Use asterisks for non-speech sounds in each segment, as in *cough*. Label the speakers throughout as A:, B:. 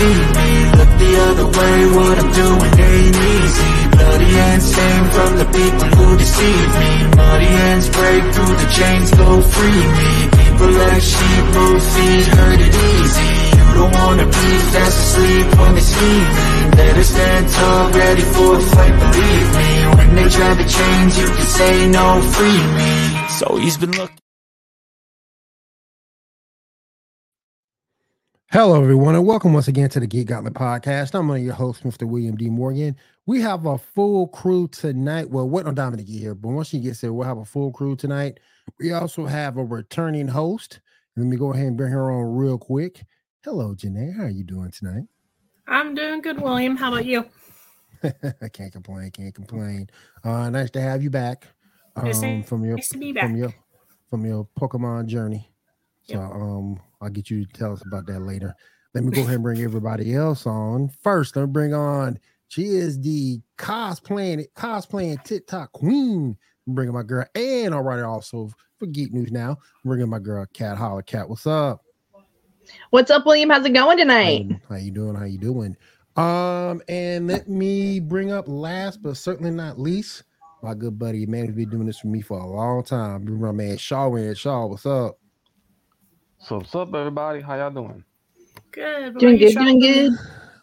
A: me Look the other way, what I'm doing ain't easy. Bloody hands stained from the people who deceive me. Muddy hands break through the chains, go free me. People like sheep, move feet, hurt it easy. You don't wanna be fast asleep when they see me. Better stand tall, ready for a fight, believe me. When they try to change, you can say no, free me. So he's been looking
B: Hello, everyone, and welcome once again to the Geek Gauntlet podcast. I'm one of your hosts, Mr. William D. Morgan. We have a full crew tonight. Well, waiting on Dominic here, but once she gets there, we'll have a full crew tonight. We also have a returning host. Let me go ahead and bring her on real quick. Hello, Janae. How are you doing tonight?
C: I'm doing good, William. How about you?
B: I *laughs* can't complain. Can't complain. Uh, nice to have you back um,
C: Nice
B: from your
C: nice to be
B: from your from your Pokemon journey. So
C: Yep.
B: um, I'll get you to tell us about that later. Let me go ahead and bring everybody else on. First, let me bring on. She is the cosplaying cosplaying TikTok queen. I'm bringing my girl, and all right, also for Geek News now. I'm bringing my girl Cat Holler. Cat, what's up?
D: What's up, William? How's it going tonight?
B: how you doing? How you doing? Um, and let me bring up last but certainly not least, my good buddy, man, who's been doing this for me for a long time. Remember my man Shaw Shaw, what's up?
E: So what's up, everybody? How y'all doing?
C: Good.
D: Doing good, doing good.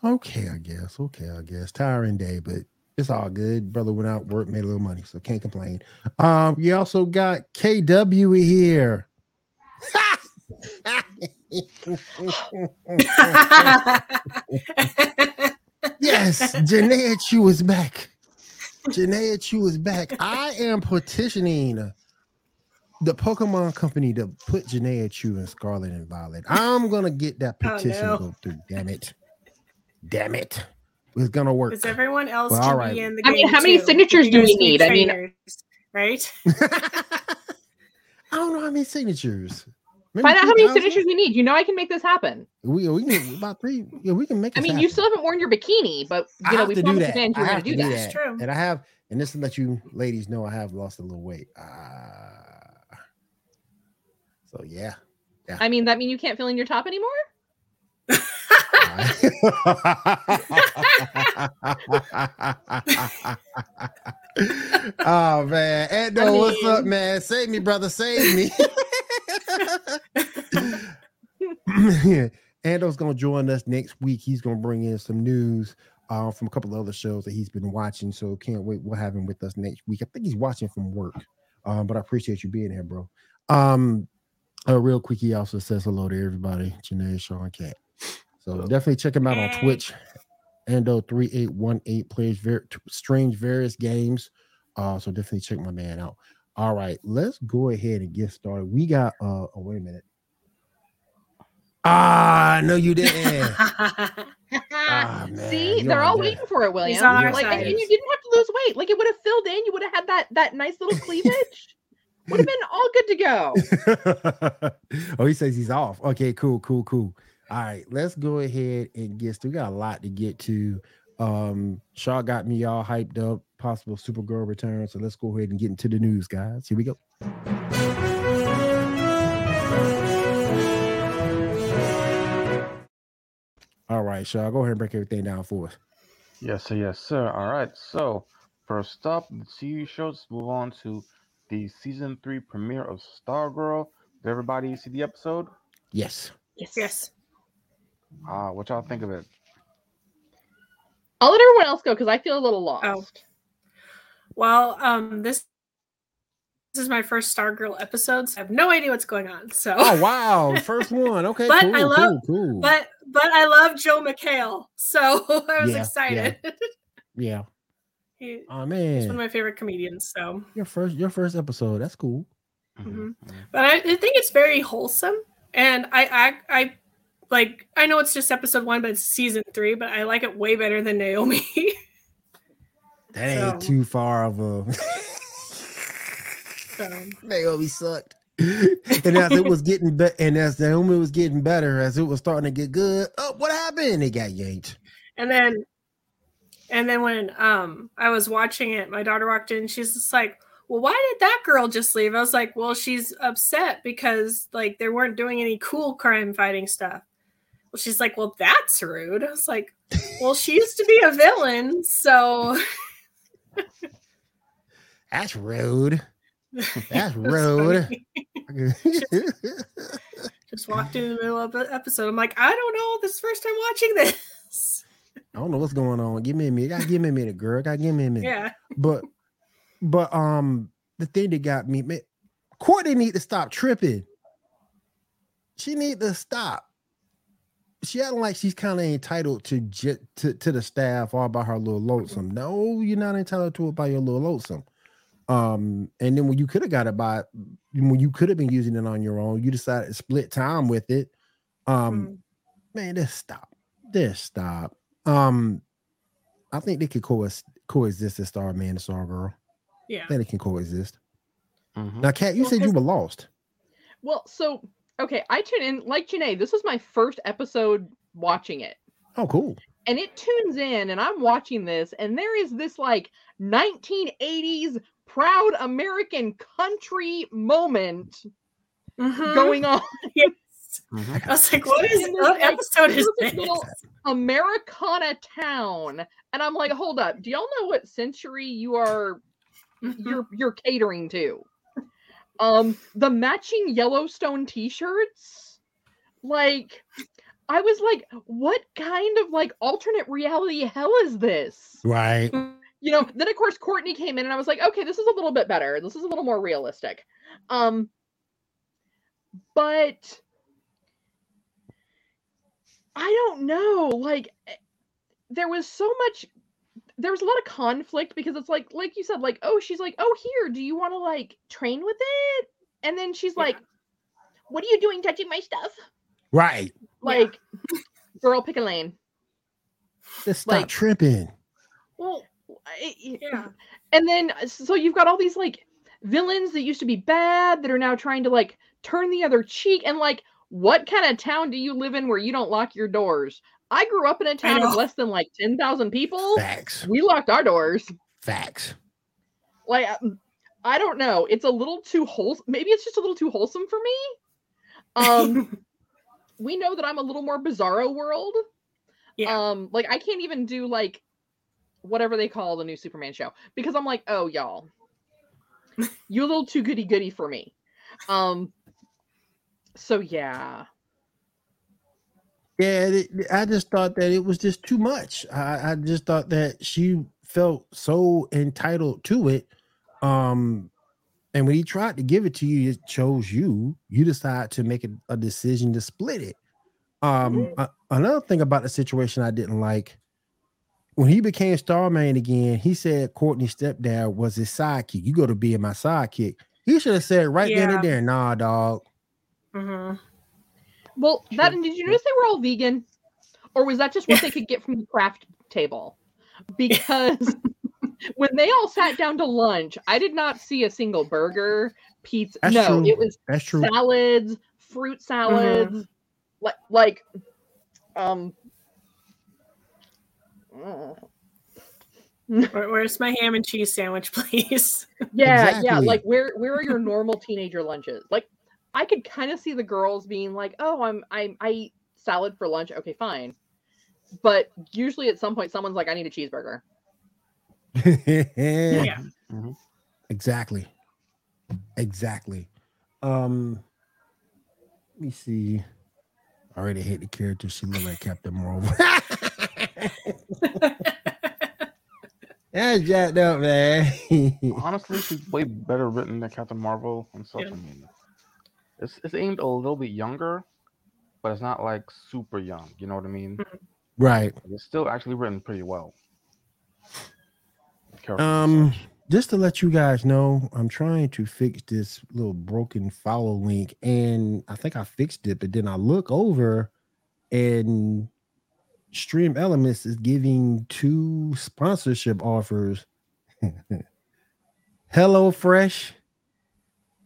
B: Okay, I guess. Okay, I guess. Tiring day, but it's all good. Brother went out, work, made a little money, so can't complain. Um, you also got KW here. yes, Janaea Chu is back. Janaea Chu is back. I am petitioning the Pokemon company to put Janaea Chu in Scarlet and Violet. I'm gonna get that
C: Oh,
B: petition
C: no.
B: go through. Damn it. Damn it. It's gonna work.
C: Because everyone else
B: Well,
C: can
B: all right.
C: be in the
D: I mean, how many
C: too.
D: signatures do we need? I mean-
C: right? *laughs* *laughs*
B: I don't know how many signatures. Maybe
D: Find out how many
B: 3,000?
D: signatures we need. You know I can make this happen.
B: We, we can about three. Yeah, we can make.
D: I
B: this
D: mean, you still haven't worn your bikini, but
B: I
D: you know
B: have
D: we
B: to do
D: promised
B: that.
D: the you
B: I
D: were
B: have
D: going to
B: to
D: do
B: do
D: that.
C: That's true.
B: And I have, and this to let you ladies know I have lost a little weight. Ah. So yeah.
D: I mean, that mean you can't fill in your top anymore? *laughs*
B: oh man, Ando,
C: I
B: what's up, man? Save me, brother, save me. *laughs* *laughs* Ando's gonna join us next week. He's gonna bring in some news uh, from a couple of other shows that he's been watching. So can't wait. We'll have him with us next week. I think he's watching from work. Um, but I appreciate you being here, bro. Um, uh, real quick, he also says hello to everybody. Janae, Sean, Cat. So definitely check him out on Twitch. Ando three eight one eight plays very strange various games. Uh, so definitely check my man out. All right, let's go ahead and get started. We got uh oh wait a minute. Ah, no, you didn't. *laughs* Ah, *laughs* man,
D: See,
B: you're
D: they're
B: on
D: all
B: that.
D: waiting for it, William.
C: on
D: like, and you didn't have to lose weight. Like, it would have filled in. You would have had that that nice little cleavage. *laughs* would have been all good to go. *laughs*
B: oh, he says he's off. Okay, cool, cool, cool. All right, let's go ahead and get. We got a lot to get to. Um, Shaw got me all hyped up. Possible Supergirl return. So let's go ahead and get into the news, guys. Here we go. All right, Shaw, go ahead and break everything down for us.
E: Yes, sir. Yes, sir. All right. So first up, the TV shows move on to the season three premiere of Stargirl. Did everybody see the episode?
B: Yes.
D: Yes.
C: yes.
E: Ah, what y'all think of it?
D: I'll let everyone else go because I feel a little lost.
C: Oh. Well, um, this this is my first Stargirl episode, so I have no idea what's going on. So,
B: Oh wow, first one. *laughs* Okay,
C: But
B: cool,
C: I love-
B: cool, cool.
C: but but I love Joel McHale, so *laughs* I was
B: Yeah,
C: excited. *laughs*
B: yeah.
C: He-
B: Oh
C: He's one of my favorite comedians. So,
B: your first your first episode. That's cool.
C: Mhm. but I, I think it's very wholesome, and I, I I like I know it's just episode one, but it's season three. But I like it way better than Naomi. *laughs*
B: That ain't
C: So-
B: too far of a. *laughs*
C: so,
B: Naomi sucked. and as it was getting better, and as Naomi was getting better, as it was starting to get good, oh, what happened? It got yanked.
C: and then and then when um I was watching it, my daughter walked in. She's just like, "Well, why did that girl just leave?" I was like, "Well, she's upset because like they weren't doing any cool crime fighting stuff." Well, she's like, well, that's rude. I was like, well, she used to be a villain, so *laughs*
B: That's rude. *laughs* That's rude.
C: funny. Just walked in the middle of the episode. I'm like, I don't know. This is the first time watching this.
B: I don't know what's going on. Give me a minute. Give me a minute, girl. Gotta give me a minute.
C: Yeah. *laughs*
B: But but um the thing that got me, man, Courtney need to stop tripping. She need to stop. She acting like she's kind of entitled to, jet to to the staff all by her little lonesome. No, you're not entitled to it by your little lonesome. Um, and then when you could have got it by when you could have been using it on your own, you decided to split time with it. Um,
C: Mm.
B: man, just stop. Just stop. Um, I think they could coexist coexist as Star Man and Star Girl.
C: Yeah.
B: I think they can coexist.
E: Mhm.
B: Now, Kat, you
D: Well,
B: said you were lost.
D: Well, so okay, I tune in like Janae. This was my first episode watching it.
B: Oh, cool.
D: and it tunes in and i'm watching this and there is this like 1980s proud american country moment
C: Mhm.
D: going on
C: Yes.
E: Mhm.
C: I was like, what is
D: And this, like,
C: episode is
D: perfect
C: this?
D: little americana town and i'm like hold up do y'all know what century you are
C: Mhm.
D: you're you're catering to um the matching yellowstone t-shirts like i was like what kind of like alternate reality hell is this
B: Right.
D: you know then of course courtney came in and i was like okay this is a little bit better this is a little more realistic um but i don't know like eh, there was so much there was a lot of conflict because it's like like you said like oh she's like oh here do you want to like train with it and then she's
C: Yeah.
D: like what are you doing touching my stuff
B: Right.
D: like girl pick a lane
B: Just stop
D: Like-
B: tripping.
D: well I-
C: Yeah.
D: and then so you've got all these like villains that used to be bad that are now trying to like turn the other cheek and like what kind of town do you live in where you don't lock your doors? I grew up in a town of less than like 10,000 people.
B: Facts.
D: we locked our doors.
B: Facts.
D: like um, i don't know. It's a little too wholesome maybe it's just a little too wholesome for me. Um *laughs* we know that i'm a little more bizarro world.
C: Yeah.
D: um like i can't even do like whatever they call the new superman show because i'm like oh y'all. *laughs* You're a little too goody goody for me. Um so yeah
B: Yeah, it, I just thought that it was just too much. I, I just thought that she felt so entitled to it. Um, and when he tried to give it to you, it chose you. You decide to make a, a decision to split it. Um, a- another thing about the situation I didn't like when he became Starman again, he said Courtney's stepdad was his sidekick. You go to be my sidekick. He should have said right then and there, nah, dog.
C: Mhm.
D: well that and did you notice they were all vegan or was that just what they *laughs* could get from the craft table because *laughs* when they all sat down to lunch i did not see a single burger pizza
B: That's
D: no
B: true.
D: it was
B: That's true.
D: salads, fruit salads, like like um mm,
C: where's my ham and cheese sandwich, *laughs* please?
D: yeah, yeah, like where where are your normal teenager lunches? Like I could kind of see the girls being like, "Oh, I'm I I eat salad for lunch." Okay, fine. But usually at some point someone's like, "I need a cheeseburger." *laughs*
C: Yeah.
B: Exactly. Exactly. Um let me see. I already hate the character. She looked like Captain Marvel. *laughs* That's jacked up, man. *laughs*
E: Honestly, she's way better written than Captain Marvel and such.
C: Yeah.
E: I mean, it's it's aimed a little bit younger, but it's not like super young. You know what I mean?
B: right.
E: It's still actually written pretty well. Characters
B: Um,
E: such.
B: just to let you guys know, I'm trying to fix this little broken follow link, and I think I fixed it, but then I look over and Stream Elements is giving two sponsorship offers. *laughs* Hello Fresh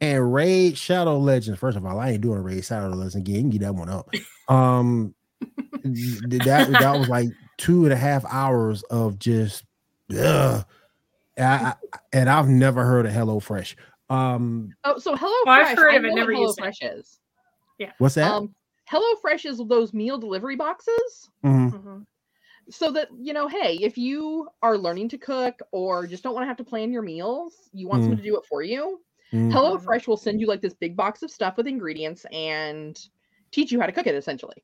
B: and Raid Shadow Legends. First of all, I ain't doing Raid Shadow Legends again. You can get that one up. Um that that was like two and a half hours of just ugh. I, I- and I've never heard of Hello Fresh. Um,
D: Oh, so Hello
C: I've
D: Fresh.
C: heard
D: I
C: of it, never
D: Hello
C: used it.
D: Fresh is.
B: what's that?
D: Um, HelloFresh is those meal delivery boxes.
B: Mhm.
C: Mhm.
D: So that, you know, hey, if you are learning to cook or just don't want to have to plan your meals, you want someone to do it for you,
B: Mhm.
D: HelloFresh will send you like this big box of stuff with ingredients and teach you how to cook it essentially.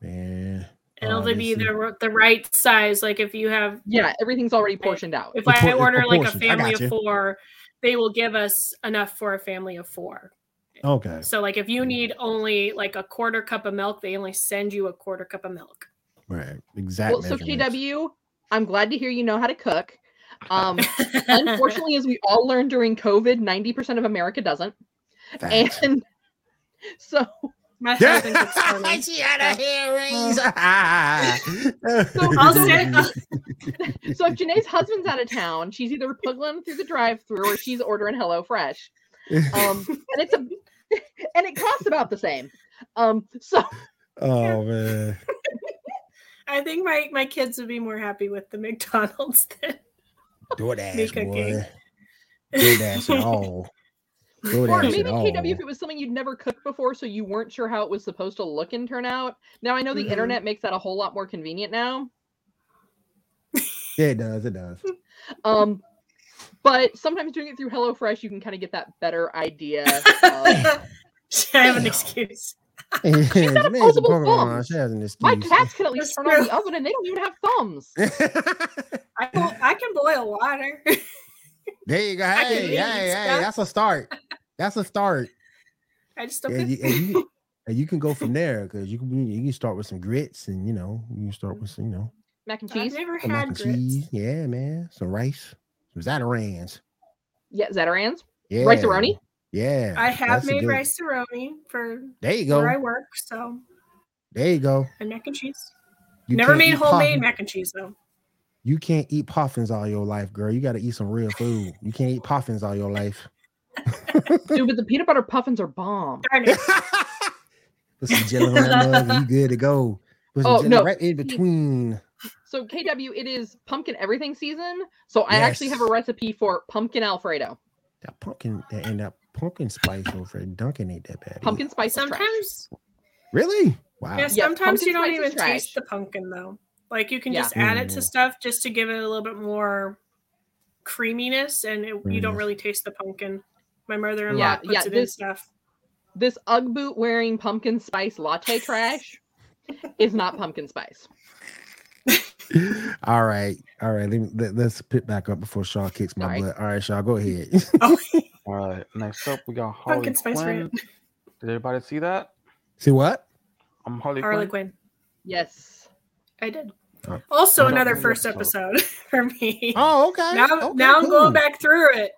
B: Man.
C: And
B: Oh,
C: it'll
B: this
C: be the the right size. Like if you have
D: Yeah, everything's already portioned out.
C: if
B: The
C: I order like a family of four, they will give us enough for a family of four.
B: Okay.
C: So like if you need only like a quarter cup of milk, they only send you a quarter cup of milk.
B: Right. Exactly.
D: Well, so KW, I'm glad to hear you know how to cook. Um, *laughs* unfortunately, as we all learned during COVID, 90% of America doesn't. And *laughs* so
C: My husband cooks for *laughs* me.
B: she had a hair raise.
C: I'll
D: so if Janae's husband's out of town, she's either puggling through the drive-through or she's ordering HelloFresh. Um, and it's a and it costs about the same. Um, so
B: oh man.
C: I think my my kids would be more happy with the McDonald's than
B: DoorDash, *laughs*
C: Me cooking.
B: boy. DoorDash at all. *laughs*
D: or maybe
B: at all.
D: KW if it was something you'd never cooked before, so you weren't sure how it was supposed to look and turn out. Now I know the
C: Mhm.
D: internet makes that a whole lot more convenient now.
B: Yeah, it does. It does. *laughs*
D: Um, but sometimes doing it through HelloFresh, you can kind of get that better idea. Of,
C: I have an excuse. *laughs*
B: She's
D: got opposable thumbs.
B: She has an excuse.
D: my cats can at least
C: That's
D: turn on the oven, and they don't even have thumbs. *laughs*
C: I can, I can boil water. *laughs*
B: there you go.
C: I
B: Hey, hey, hey.
C: stuff.
B: That's a start. That's a start.
C: I just don't.
B: And you, and you, and you can go from there because you can you can start with some grits and you know you can start with some, you know
D: Mac and
C: I've
D: cheese.
C: never
B: some mac
C: had
B: and
C: grits.
B: cheese. Yeah, man. Some rice. Some Zatarain's.
D: Yeah, Zatarain's.
B: Yeah.
D: Rice-a-roni?
B: Yeah.
C: I have made
B: good-
C: rice roni for
B: There you
C: where I work, so
B: There you go.
C: and mac and cheese.
B: You
C: Never made homemade
B: puffin-
C: mac and cheese though.
B: You can't eat puffins all your life, girl. You got to eat some real food. You can't eat puffins all your life.
D: Dude, but the *laughs* peanut butter puffins are bomb.
C: Darn it. *laughs*
B: Put some jelly on that mug you good to go. Put some
D: Oh,
B: jelly
D: no.
B: right in between.
D: So KW, it is pumpkin everything season. So I actually have a recipe for pumpkin Alfredo.
B: That pumpkin that- and that pumpkin spice over at Dunkin' ain't that bad.
D: Pumpkin spice is trash.
C: Sometimes,
B: Really? Wow.
C: yeah, sometimes
D: pumpkin
C: you don't even taste the pumpkin though. Like you can
D: Yeah.
C: just add it to
B: Mm.
C: stuff just to give it a little bit more creaminess, and it, you don't really taste the pumpkin. My mother-in-law
D: Yeah,
C: puts
D: yeah,
C: it in stuff.
D: This UGG boot wearing pumpkin spice latte *laughs* trash is not pumpkin spice. *laughs*
B: all right. All right. Let me, let, us pick back up before Shaw kicks my
D: All right.
B: butt. All right, Shaw, go ahead. *laughs*
C: Oh,
E: All right. Next up, we got Harley
C: pumpkin spice
E: Quinn.
C: ranch. *laughs*
E: Did everybody see that?
B: See what?
E: I'm Harley,
C: Harley
E: Quinn.
C: Quinn.
D: Yes.
C: I did.
B: Oh.
C: Also,
E: What
C: another first
E: episode?
C: episode *laughs* for me.
B: Oh, okay.
C: now,
B: okay,
C: now I'm going back through it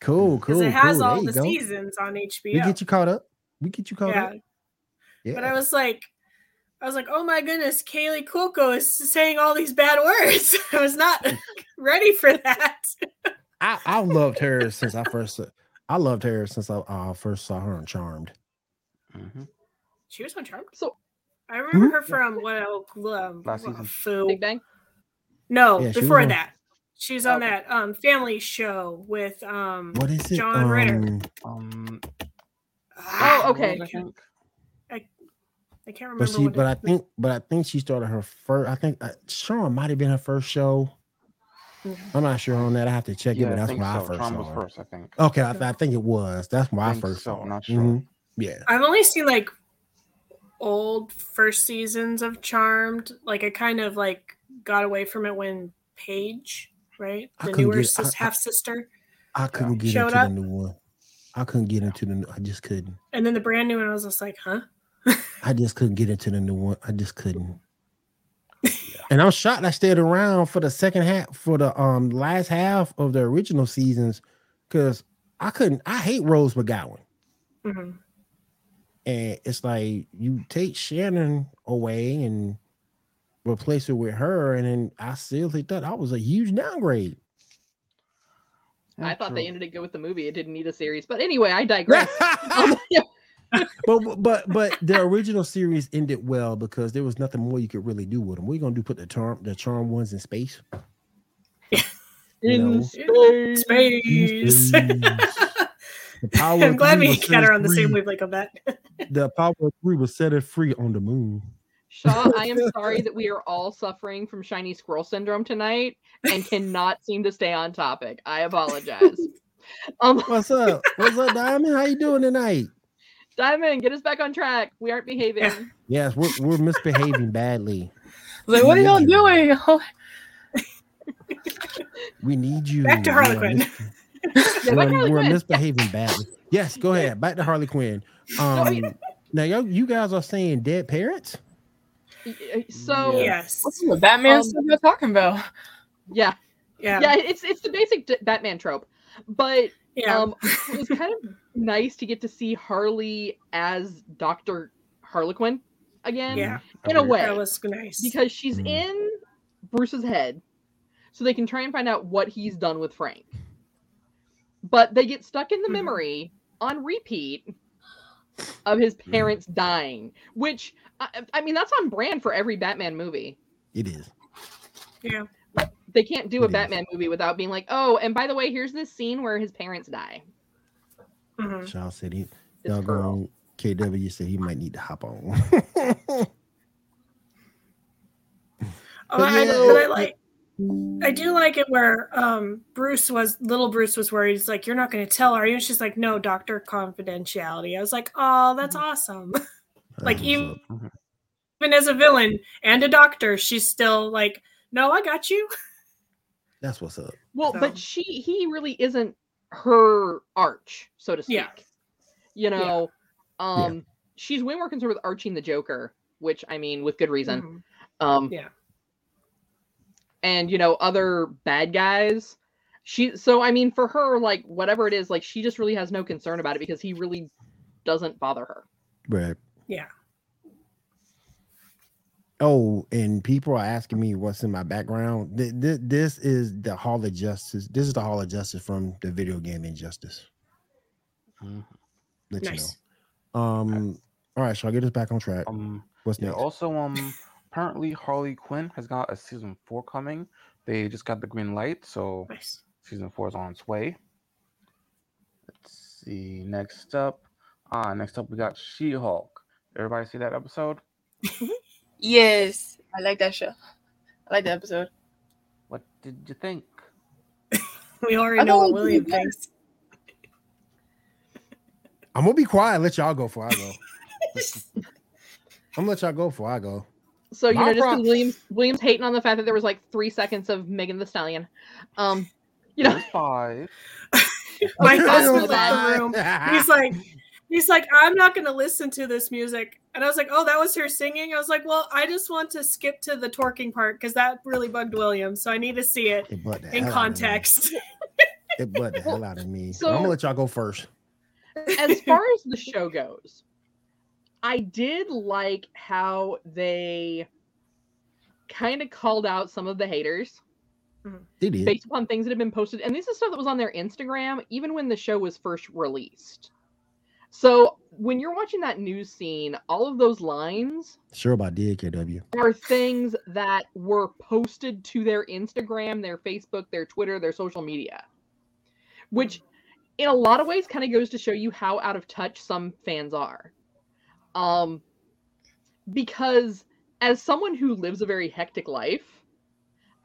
B: Cool,
C: because
B: cool.
C: it has
B: cool.
C: all
B: There
C: the
B: go.
C: seasons on HBO.
B: We get you caught up. We get you caught
C: yeah,
B: up. Yeah.
C: but I was like, I was like, oh my goodness, Kaley Cuoco is saying all these bad words. *laughs* I was not ready for that.
B: I, I loved her since I first I loved her since I uh, first saw her on Charmed.
E: Mhm.
C: She was on Charmed.
D: So
C: I remember her from what else? Um,
E: Last
C: what,
E: season.
C: Foo.
D: Big Bang.
C: No,
B: Yeah, she was
C: before
B: on-
C: that, she's on
D: Okay.
C: that um family show with um.
B: What is it?
C: John Ritter.
B: Um,
E: Um,
D: Oh, okay.
E: I think.
C: I can't remember.
B: But she,
C: what
B: but
C: it-
B: I think, but I think she started her first. I think uh, Sean might have been her first show. I'm not sure on that. I have to check it, but that's
E: think
B: when I first
E: Charm
B: saw
E: was
B: her.
E: first, I think.
B: Okay, I, th- I think it was. That's when I,
E: think
B: first
E: so,
B: saw her.
E: not sure.
B: Mhm. Yeah.
C: I've only seen like old first seasons of Charmed. Like I kind of like got away from it when Paige, right, the
B: couldn't
C: newer
B: get-
C: sis,
B: I- I-
C: half sister,
B: I couldn't get into
C: up?
B: the new one. I couldn't get into the. New, I just couldn't.
C: and then the brand new one. I was just like, huh?
B: I just couldn't get into the new one. I just couldn't. *laughs* and I'm shocked I stayed around for the second half for the um last half of the original seasons because I couldn't. I hate Rose McGowan,
C: hmm
B: and it's like you take Shannen away and replace her with her, and then I seriously thought that that was a huge downgrade.
D: I
E: Yeah,
D: thought they ended it good with the movie. It didn't need a series. But anyway, I digress. *laughs* Um, yeah.
B: But but but the original series ended well because there was nothing more you could really do with them. We're gonna do? Put the charm the charm ones in space? You *laughs*
D: In
B: know.
D: space.
C: Space.
B: The *laughs* power
C: I'm glad we
B: was
C: got her
B: just
C: on the same
B: three.
C: wavelength of that. *laughs*
B: the Apollo 3 was set it free on the moon.
D: Shaw, I am sorry that we are all suffering from shiny squirrel syndrome tonight and cannot seem to stay on topic. I apologize. Um,
B: What's up? What's up, Diamond? How you doing tonight?
D: Diamond, get us back on track. We aren't behaving. *laughs*
B: Yes, we're, we're misbehaving badly. *laughs*
C: Like, what are y'all doing?
B: We need you.
C: Back to
B: We are
C: Harlequin.
B: mis-
D: Yeah, back to
B: we're,
D: Harley
B: we're
D: Quinn.
B: misbehaving badly. Yes, go ahead. Back to Harley Quinn. *laughs* Um, now, y'all, you guys are saying dead parents?
D: So
E: Yeah.
C: yes.
F: What's the Batman
D: Um,
F: stuff you're talking about?
D: yeah,
C: Yeah.
D: yeah, it's it's the basic d- Batman trope, but
C: Yeah.
D: um, *laughs* it was kind of nice to get to see Harley as Doctor Harlequin again,
C: yeah.
D: in a way,
C: That was nice.
D: because she's
B: Mhm.
D: in Bruce's head, so they can try and find out what he's done with Frank. But they get stuck in the
C: Mhm.
D: memory on repeat of his parents dying, which I, I mean that's on brand for every Batman movie.
B: It is.
C: yeah.
D: They can't do a Batman movie without being like, oh, and by the way, here's this scene where his parents die.
C: Mhm.
B: Shaw said he,
D: This
B: y'all
D: girl.
B: going, KW said he might need to hop on. *laughs*
C: Oh, I,
B: yeah,
C: I like. I do like it where um Bruce was little Bruce was worried. He's like, "You're not going to tell, are you?" And she's like, "No, doctor confidentiality." I was like, "Oh, that's awesome." *laughs* Like,
B: That's
C: even-
B: up.
C: Even as a villain and a doctor, she's still like, "No, I got you." *laughs*
B: That's what's up.
D: Well,
C: So-
D: but she he really isn't her arch, so to speak.
C: Yeah.
D: You
C: Yeah.
D: know, um she's way more concerned with arching the Joker, which I mean with good reason.
C: Mhm.
D: Um
C: Yeah.
D: and you know, other bad guys. She so I mean for her, like whatever it is, like she just really has no concern about it because he really doesn't bother her.
B: Right.
C: Yeah.
B: Oh, and people are asking me what's in my background. Th- th- This is the Hall of Justice. This is the Hall of Justice from the video game Injustice.
E: Mhm.
B: Let
C: Nice.
B: you know. Um. All right, shall I get us back on track?
E: Um,
B: What's
E: yeah,
B: next?
E: also, um, apparently Harley Quinn has got a season four coming. They just got the green light, so
C: Nice.
E: season four is on its way. Let's see. Next up, ah, next up we got She-Hulk. Everybody see that episode? *laughs*
F: Yes, I like that show. I like that episode.
E: What did you think? *laughs*
C: We already
F: I
C: know what William
F: good.
C: thinks.
B: I'm gonna be quiet. Let y'all go before I go. *laughs* I'm gonna let y'all go before I go.
D: So you
B: My
D: know, just
B: prob-
D: because Williams Williams hating on the fact that there was like three seconds of Megan Thee Stallion. Um, you know,
E: There's five.
C: My
D: Okay,
C: husband's in the room. He's like, he's like, I'm not going to listen to this music. And I was like, oh, that was her singing. I was like, well, I just want to skip to the twerking part because that really bugged William. So I need to see it
B: It
C: in
B: hell out of me.
C: context. *laughs*
B: It bugged the hell out of me. *laughs*
D: so-
B: I'm gonna let y'all go first.
D: as far as the *laughs* show goes, I did like how they kind of called out some of the haters mm-hmm.
B: They did.
D: based upon things that have been posted. And this is stuff that was on their Instagram even when the show was first released. So when you're watching that news scene, all of those lines
B: Sure about did KW.
D: are things that were posted to their Instagram, their Facebook, their Twitter, their social media, which in a lot of ways kind of goes to show you how out of touch some fans are. Um, because as someone who lives a very hectic life,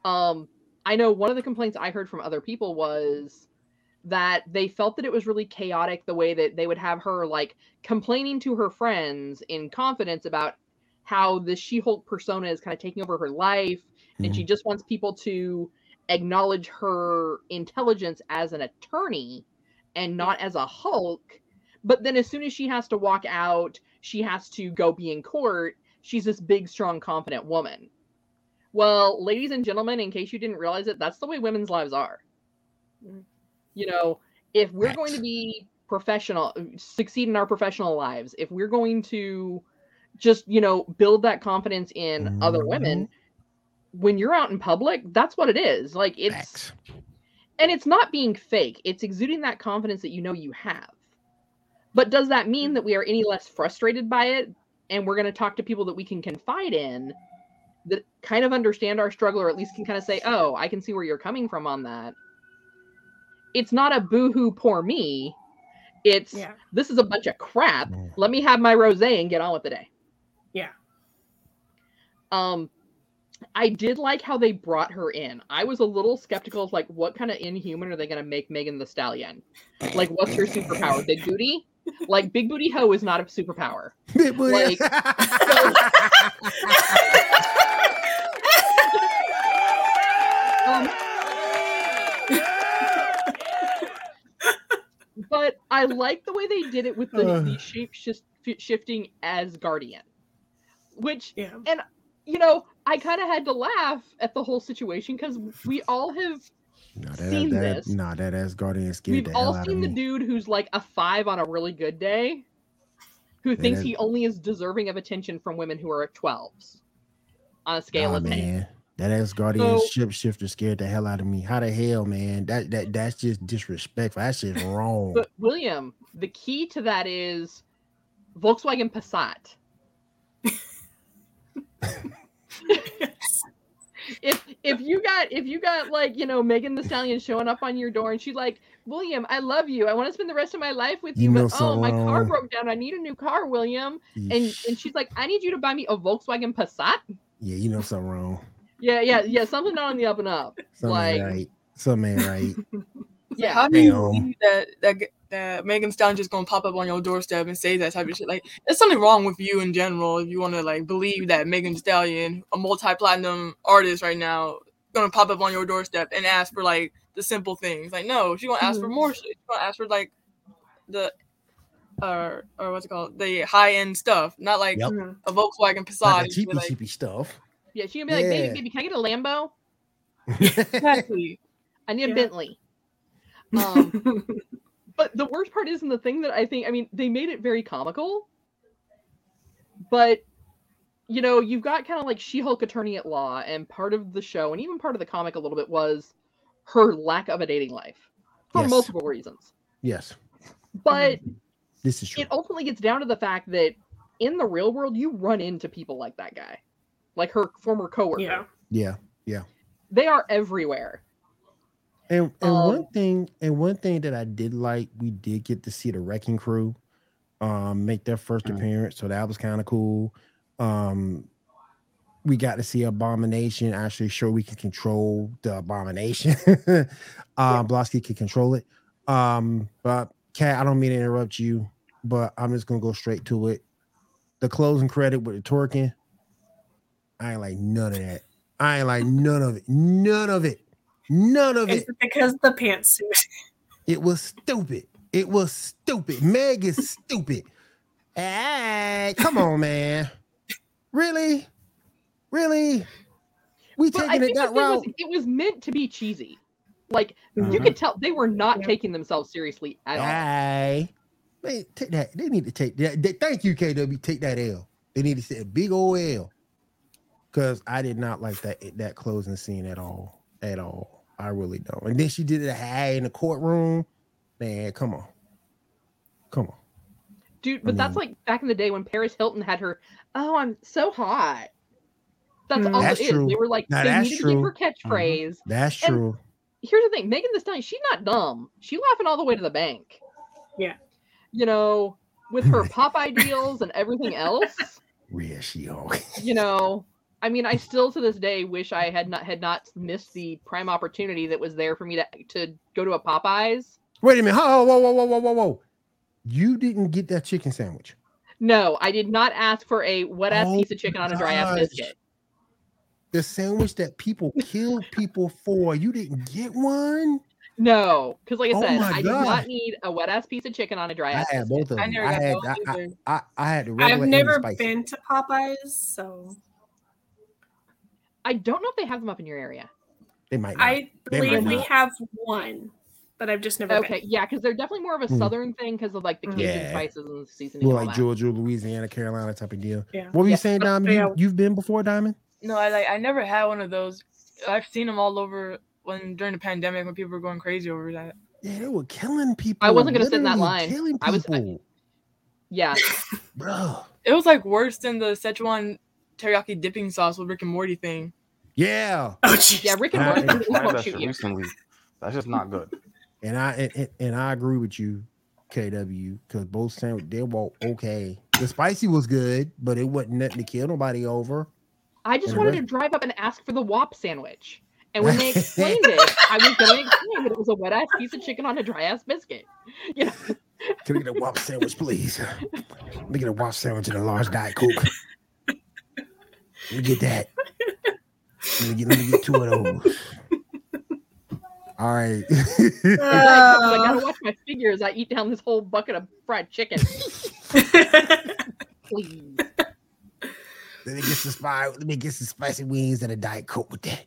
D: um, I know one of the complaints I heard from other people was that they felt that it was really chaotic the way that they would have her like complaining to her friends in confidence about how this She-Hulk persona is kind of taking over her life and she mm-hmm. just wants people to acknowledge her intelligence as an attorney and not as a Hulk. But then as soon as she has to walk out, she has to go be in court. She's this big, strong, confident woman. Well, ladies and gentlemen, in case you didn't realize it, that's the way women's lives are.
C: Mm.
D: You know, if we're going to be professional, succeed in our professional lives, if we're going to just, you know, build that confidence in other women, mm-hmm. when you're out in public, that's what it is. Like it's
B: Facts.
D: and it's not being fake. It's exuding that confidence that you know you have. But does that mean that we are any less frustrated by it and we're going to talk to people that we can confide in that kind of understand our struggle or at least can kind of say, "Oh, I can see where you're coming from on that." It's not a boohoo poor me. It's
C: Yeah.
D: this is a bunch of crap. Let me have my rosé and get on with the day.
C: Yeah.
D: Um, I did like how they brought her in. I was a little skeptical of like what kind of inhuman are they going to make Megan Thee Stallion? Like, what's her superpower? Big booty? Like, big booty hoe is not a superpower.
B: Big booty.
D: Like- *laughs* *laughs* Um, but I like the way they did it with the,
B: Uh.
D: the shape shis- shifting as Guardian, which
C: Yeah.
D: you know I kind of had to laugh at the whole situation because we all have
B: no,
D: seen
B: that,
D: this.
B: Nah, that ass guardian scared
D: we've
B: the hell
D: all
B: out of
D: seen the
B: me.
D: dude who's like a five on a really good day, who
B: Yeah,
D: thinks
B: that-
D: he only is deserving of attention from women who are at twelves on a scale
B: Nah,
D: of ten.
B: man. That ass guardian
D: So-
B: ship shifter scared the hell out of me. How the hell, man? That that that's just disrespectful. That's just wrong.
D: But William, the key to that is Volkswagen Passat. if if you got if you got like you know Megan Thee Stallion showing up on your door and she's like William, I love you. I want to spend the rest of my life with
B: You
D: you,
B: know
D: but oh my car broke down. I need a new car, William. And and she's like, I need you to buy me a Volkswagen Passat.
B: yeah, you know something wrong.
D: Yeah, yeah, yeah. Something not on the up and up.
B: Something
D: Like-
B: ain't right. Something ain't right. *laughs*
D: Yeah.
F: How do you
B: Damn.
F: believe that that that Megan Stallion just gonna pop up on your doorstep and say that type of shit? Like, there's something wrong with you in general if you want to like believe that Megan Stallion, a multi-platinum artist right now, gonna pop up on your doorstep and ask for like the simple things. Like, no, she gonna ask for more shit. She gonna ask for like the or or what's it called, the high end stuff, not like
B: Yep.
C: Mhm.
F: a Volkswagen Passat.
B: Not
F: and
B: that
F: shit,
B: cheapy
F: like,
B: cheapy stuff.
D: Yeah, she gonna be like, baby,
B: Yeah.
D: baby, can I get a Lambo?
F: exactly. *laughs*
D: I need a Bentley. Um, *laughs* but the worst part isn't the thing that I think. I mean, they made it very comical, but you know, you've got kind of like She-Hulk attorney at law, and part of the show, and even part of the comic a little bit was her lack of a dating life for
B: Yes.
D: multiple reasons.
B: yes,
D: But
B: this is true.
D: it ultimately gets down to the fact that in the real world, you run into people like that guy, like her former coworker.
C: yeah.
B: Yeah.
D: They are everywhere.
B: And and
D: Um,
B: one thing and one thing that I did like, we did get to see the wrecking crew um make their first
E: Mm.
B: appearance, so that was kind of cool. Um we got to see Abomination actually show we can control the abomination. *laughs* um Blonsky can control it. Um, but Kat, I don't mean to interrupt you, but I'm just gonna go straight to it. The closing credit with the twerking, I ain't like none of that. I ain't like none of it. None of it. None of
C: Is
B: it.
C: it because the pantsuit?
B: It was stupid. It was stupid. Meg is stupid. Hey, come on, man. Really? Really? We
D: But
B: taking it
D: think the
B: that
D: thing was, it was meant to be cheesy. Like you
B: Mhm.
D: could tell they were not
C: Yeah.
D: taking themselves seriously at all.
B: Hey, man, take that. They need to take that. they- thank you, KW. Take that L. They need to say a big old L. Cause I did not like that that closing scene at all. At all. I really don't. And then she did it high in the courtroom. Man, come on. Come on.
D: Dude, but that's
B: mean-
D: like back in the day when Paris Hilton had her, oh, I'm so hot. That's
C: Mm.
D: all
B: That's
D: it is.
B: true.
D: They were like,
B: Now,
D: they
B: that's
D: needed to give
B: true.
D: her catchphrase.
B: That's
D: And-
B: true.
D: Here's the thing Megan Thee Stallion, she's not dumb. She laughing all the way to the bank.
C: Yeah.
D: You know, with her Popeye deals and everything *laughs* else,
B: Real she Hulk.
D: you know, I mean, I still to this day wish I had not had not missed the prime opportunity that was there for me to to go to a Popeyes.
B: Wait a minute. Whoa, whoa, whoa, whoa, whoa, whoa, whoa. You didn't get that chicken sandwich.
D: No, I did not ask for a wet ass
B: Oh
D: piece of chicken on a dry ass biscuit.
B: The sandwich that people *laughs* kill people for. You didn't get one?
D: No, because like I
B: Oh
D: said,
B: my
D: I did
B: gosh.
D: not need a wet ass piece of chicken on a dry
B: I had both of
F: I
B: them.
F: never
B: I
F: got
B: had
F: both
B: I, I. I, I had the regular
C: I've never been to Popeyes, so
D: I don't know if they have them up in your area.
B: They might not.
C: I
B: They
C: believe we have one, but I've just never
D: Okay,
C: been.
D: yeah, because they're definitely more of a
B: Hmm.
D: southern thing because of like the Cajun
B: Yeah.
D: spices and the seasoning.
B: Well, like. Georgia, Louisiana, Carolina type of deal.
C: Yeah.
B: What were you
D: Yeah,
B: saying, Diamond?
C: they
B: You, you've been before, Diamond?
F: No, I like I never had one of those. I've seen them all over when during the pandemic when people were going crazy over that.
B: Yeah, they were killing people.
D: I wasn't gonna sit in that line.
B: Killing
D: I was- I- Yeah, *laughs*
B: bro.
F: It was like worse than the Szechuan teriyaki dipping sauce with Rick and Morty thing.
B: Yeah, *laughs*
C: Oh, jeez.
D: yeah. Rick and Morty will
E: Tried
D: won't shoot you.
E: recently. That's just not good. *laughs*
B: and I and, and, and I agree with you. KW because both sandwich they were okay. The spicy was good, but it wasn't nothing to kill nobody over.
D: I just
B: And
D: wanted to drive up and ask for the WAP sandwich. And when they *laughs* explained it, I was going to explain that it was a wet ass piece of chicken on a dry ass biscuit. You know,
B: Can we get a Whop sandwich, please? Let me get a Whop sandwich and a large Diet Coke. Let me get that. Let me get, let me get two of those. All right.
D: I
C: Uh,
D: gotta watch my figure as I eat down this whole bucket of fried chicken. Please. *laughs*
B: let me get some spice. Let me get some spicy wings and a Diet Coke with that.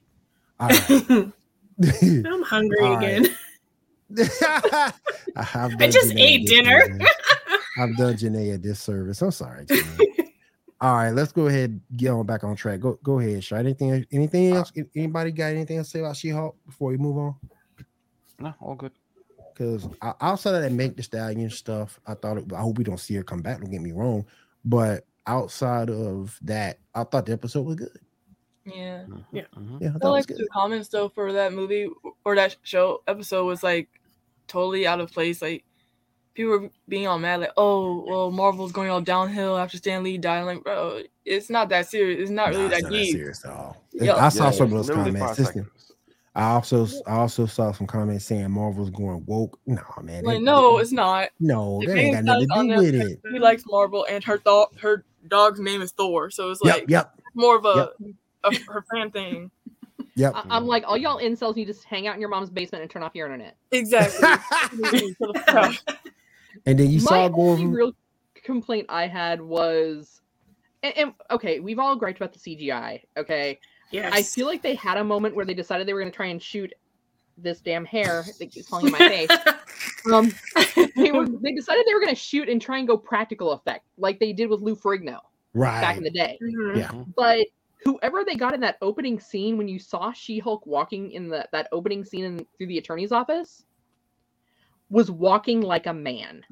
B: All right. *laughs*
C: I'm hungry
B: All right.
C: again. *laughs*
B: I, have
C: I just
B: Janae
C: ate
B: a
C: dinner.
B: I've done Janae a disservice. I'm sorry. Janae. All right, let's go ahead get on back on track. Go go ahead, Shy. Anything anything else? Anybody got anything to say about She-Hulk before we move on?
E: No, all good.
B: Because outside of that Meg Thee Stallion stuff, I thought it, I hope we don't see her come back. Don't get me wrong, but outside of that, I thought the episode was good.
F: Yeah.
E: Mhm,
C: Yeah.
E: mhm.
B: Yeah, I
F: I
B: thought
F: like
B: it was
F: the
B: good.
F: comments though for that movie or that show episode was like totally out of place. Like people were being all mad, like, "Oh, well, Marvel's going all downhill after Stan Lee died." Like, bro, it's not that serious. It's not really
B: it's
F: that
B: not that
F: deep.
B: serious at all.
F: Yeah.
B: I saw
E: Yeah,
B: some of those comments.
E: five
B: Listen,
E: seconds.
B: I also I also saw some comments saying Marvel's going woke. No, man.
F: Like,
B: they-
F: no,
B: they-
F: it's not.
B: no,
F: If
B: that ain't got nothing to do with it.
F: He likes Marvel, and her dog, her dog's name is Thor, so it's like
B: yep,
F: more of a, a her fan thing.
B: yep.
D: I- I'm like, all y'all incels need to just hang out in your mom's basement and turn off your internet.
F: Exactly. *laughs*
B: and then you
D: My
B: saw go
D: only
B: over.
D: real complaint I had was, and, and okay, we've all griped about the CGI. Okay,
C: Yes.
D: I feel like they had a moment where they decided they were going to try and shoot this damn hair that keeps falling in my face. *laughs* Um, they were they decided they were going to shoot and try and go practical effect, like they did with Lou Ferrigno right back in the day.
C: Mhm.
B: Yeah.
D: But whoever they got in that opening scene when you saw She-Hulk walking in the, that opening scene in, through the attorney's office was walking like a man.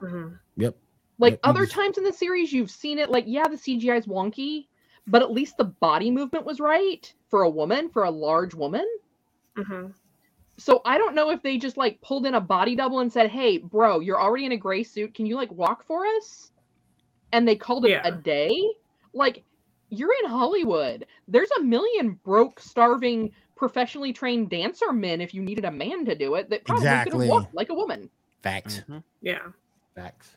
C: Mhm.
B: Yep.
D: Like
B: Yep, you
D: other times in the series, you've seen it. Like, yeah, the CGI is wonky, but at least the body movement was right for a woman, for a large woman.
C: Mhm.
D: So I don't know if they just like pulled in a body double and said, "Hey, bro, you're already in a gray suit. Can you like walk for us?" And they called it
C: Yeah.
D: a day. Like, you're in Hollywood. There's a million broke, starving, professionally trained dancer men. If you needed a man to do it, that probably could
B: Exactly.
D: have walked like a woman.
B: Facts.
E: Mhm.
C: Yeah.
B: Facts.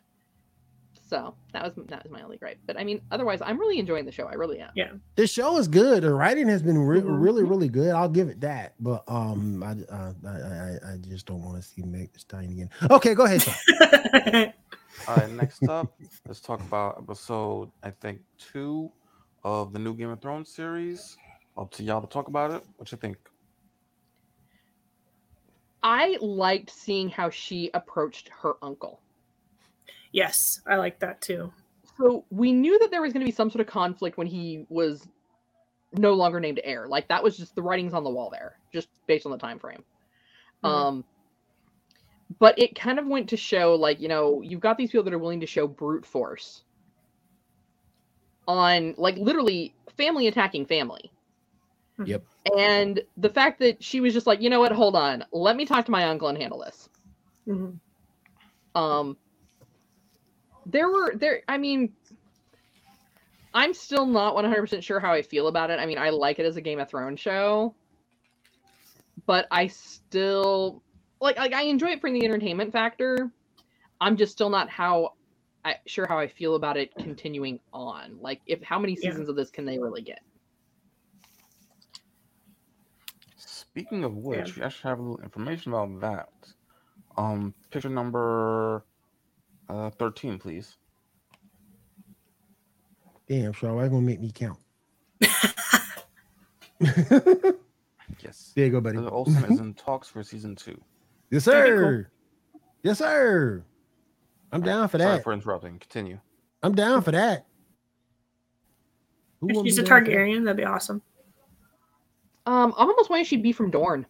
D: So that was that was my only gripe. But I mean, otherwise, I'm really enjoying the show. I really am.
B: This show is good. The writing has been re-
C: Mhm.
B: really, really good. I'll give it that. But um, I uh, I, I I just don't want to see Meg Thee Stallion again. Okay, go ahead. Sean. *laughs*
E: All right, next up, let's talk about episode I think two of the new Game of Thrones series. Up to y'all to talk about it. What you think?
D: I liked seeing how she approached her uncle.
C: yes, I like that too.
D: So we knew that there was going to be some sort of conflict when he was no longer named heir. Like that was just the writings on the wall there, just based on the time frame.
C: Mhm.
D: Um, but it kind of went to show, like you know, you've got these people that are willing to show brute force on, like, literally family attacking family.
B: Yep.
D: And the fact that she was just like, you know what, hold on, let me talk to my uncle and handle this.
C: Mhm.
D: Um, there were there. I mean, I'm still not 100 percent sure how I feel about it. I mean, I like it as a Game of Thrones show, but I still like like I enjoy it for the entertainment factor. I'm just still not how I sure how I feel about it continuing on. Like, if how many
C: Yeah.
D: seasons of this can they really get?
E: Speaking of which, we actually have a little information about that. Um, picture number uh, 13, please.
B: Damn, Sean, why you gonna make me count? *laughs*
E: Yes.
B: There you go, buddy.
E: Heather Olsen is in talks for season two.
B: Yes,
C: That'd cool.
B: sir. Yes, sir. I'm down for that.
E: Sorry
B: that.
E: for interrupting. Continue.
B: I'm down for that. Who
C: If she's a
B: be down for that?
C: Targaryen, that'd be awesome.
D: Um, I'm almost wondering she'd be from Dorne.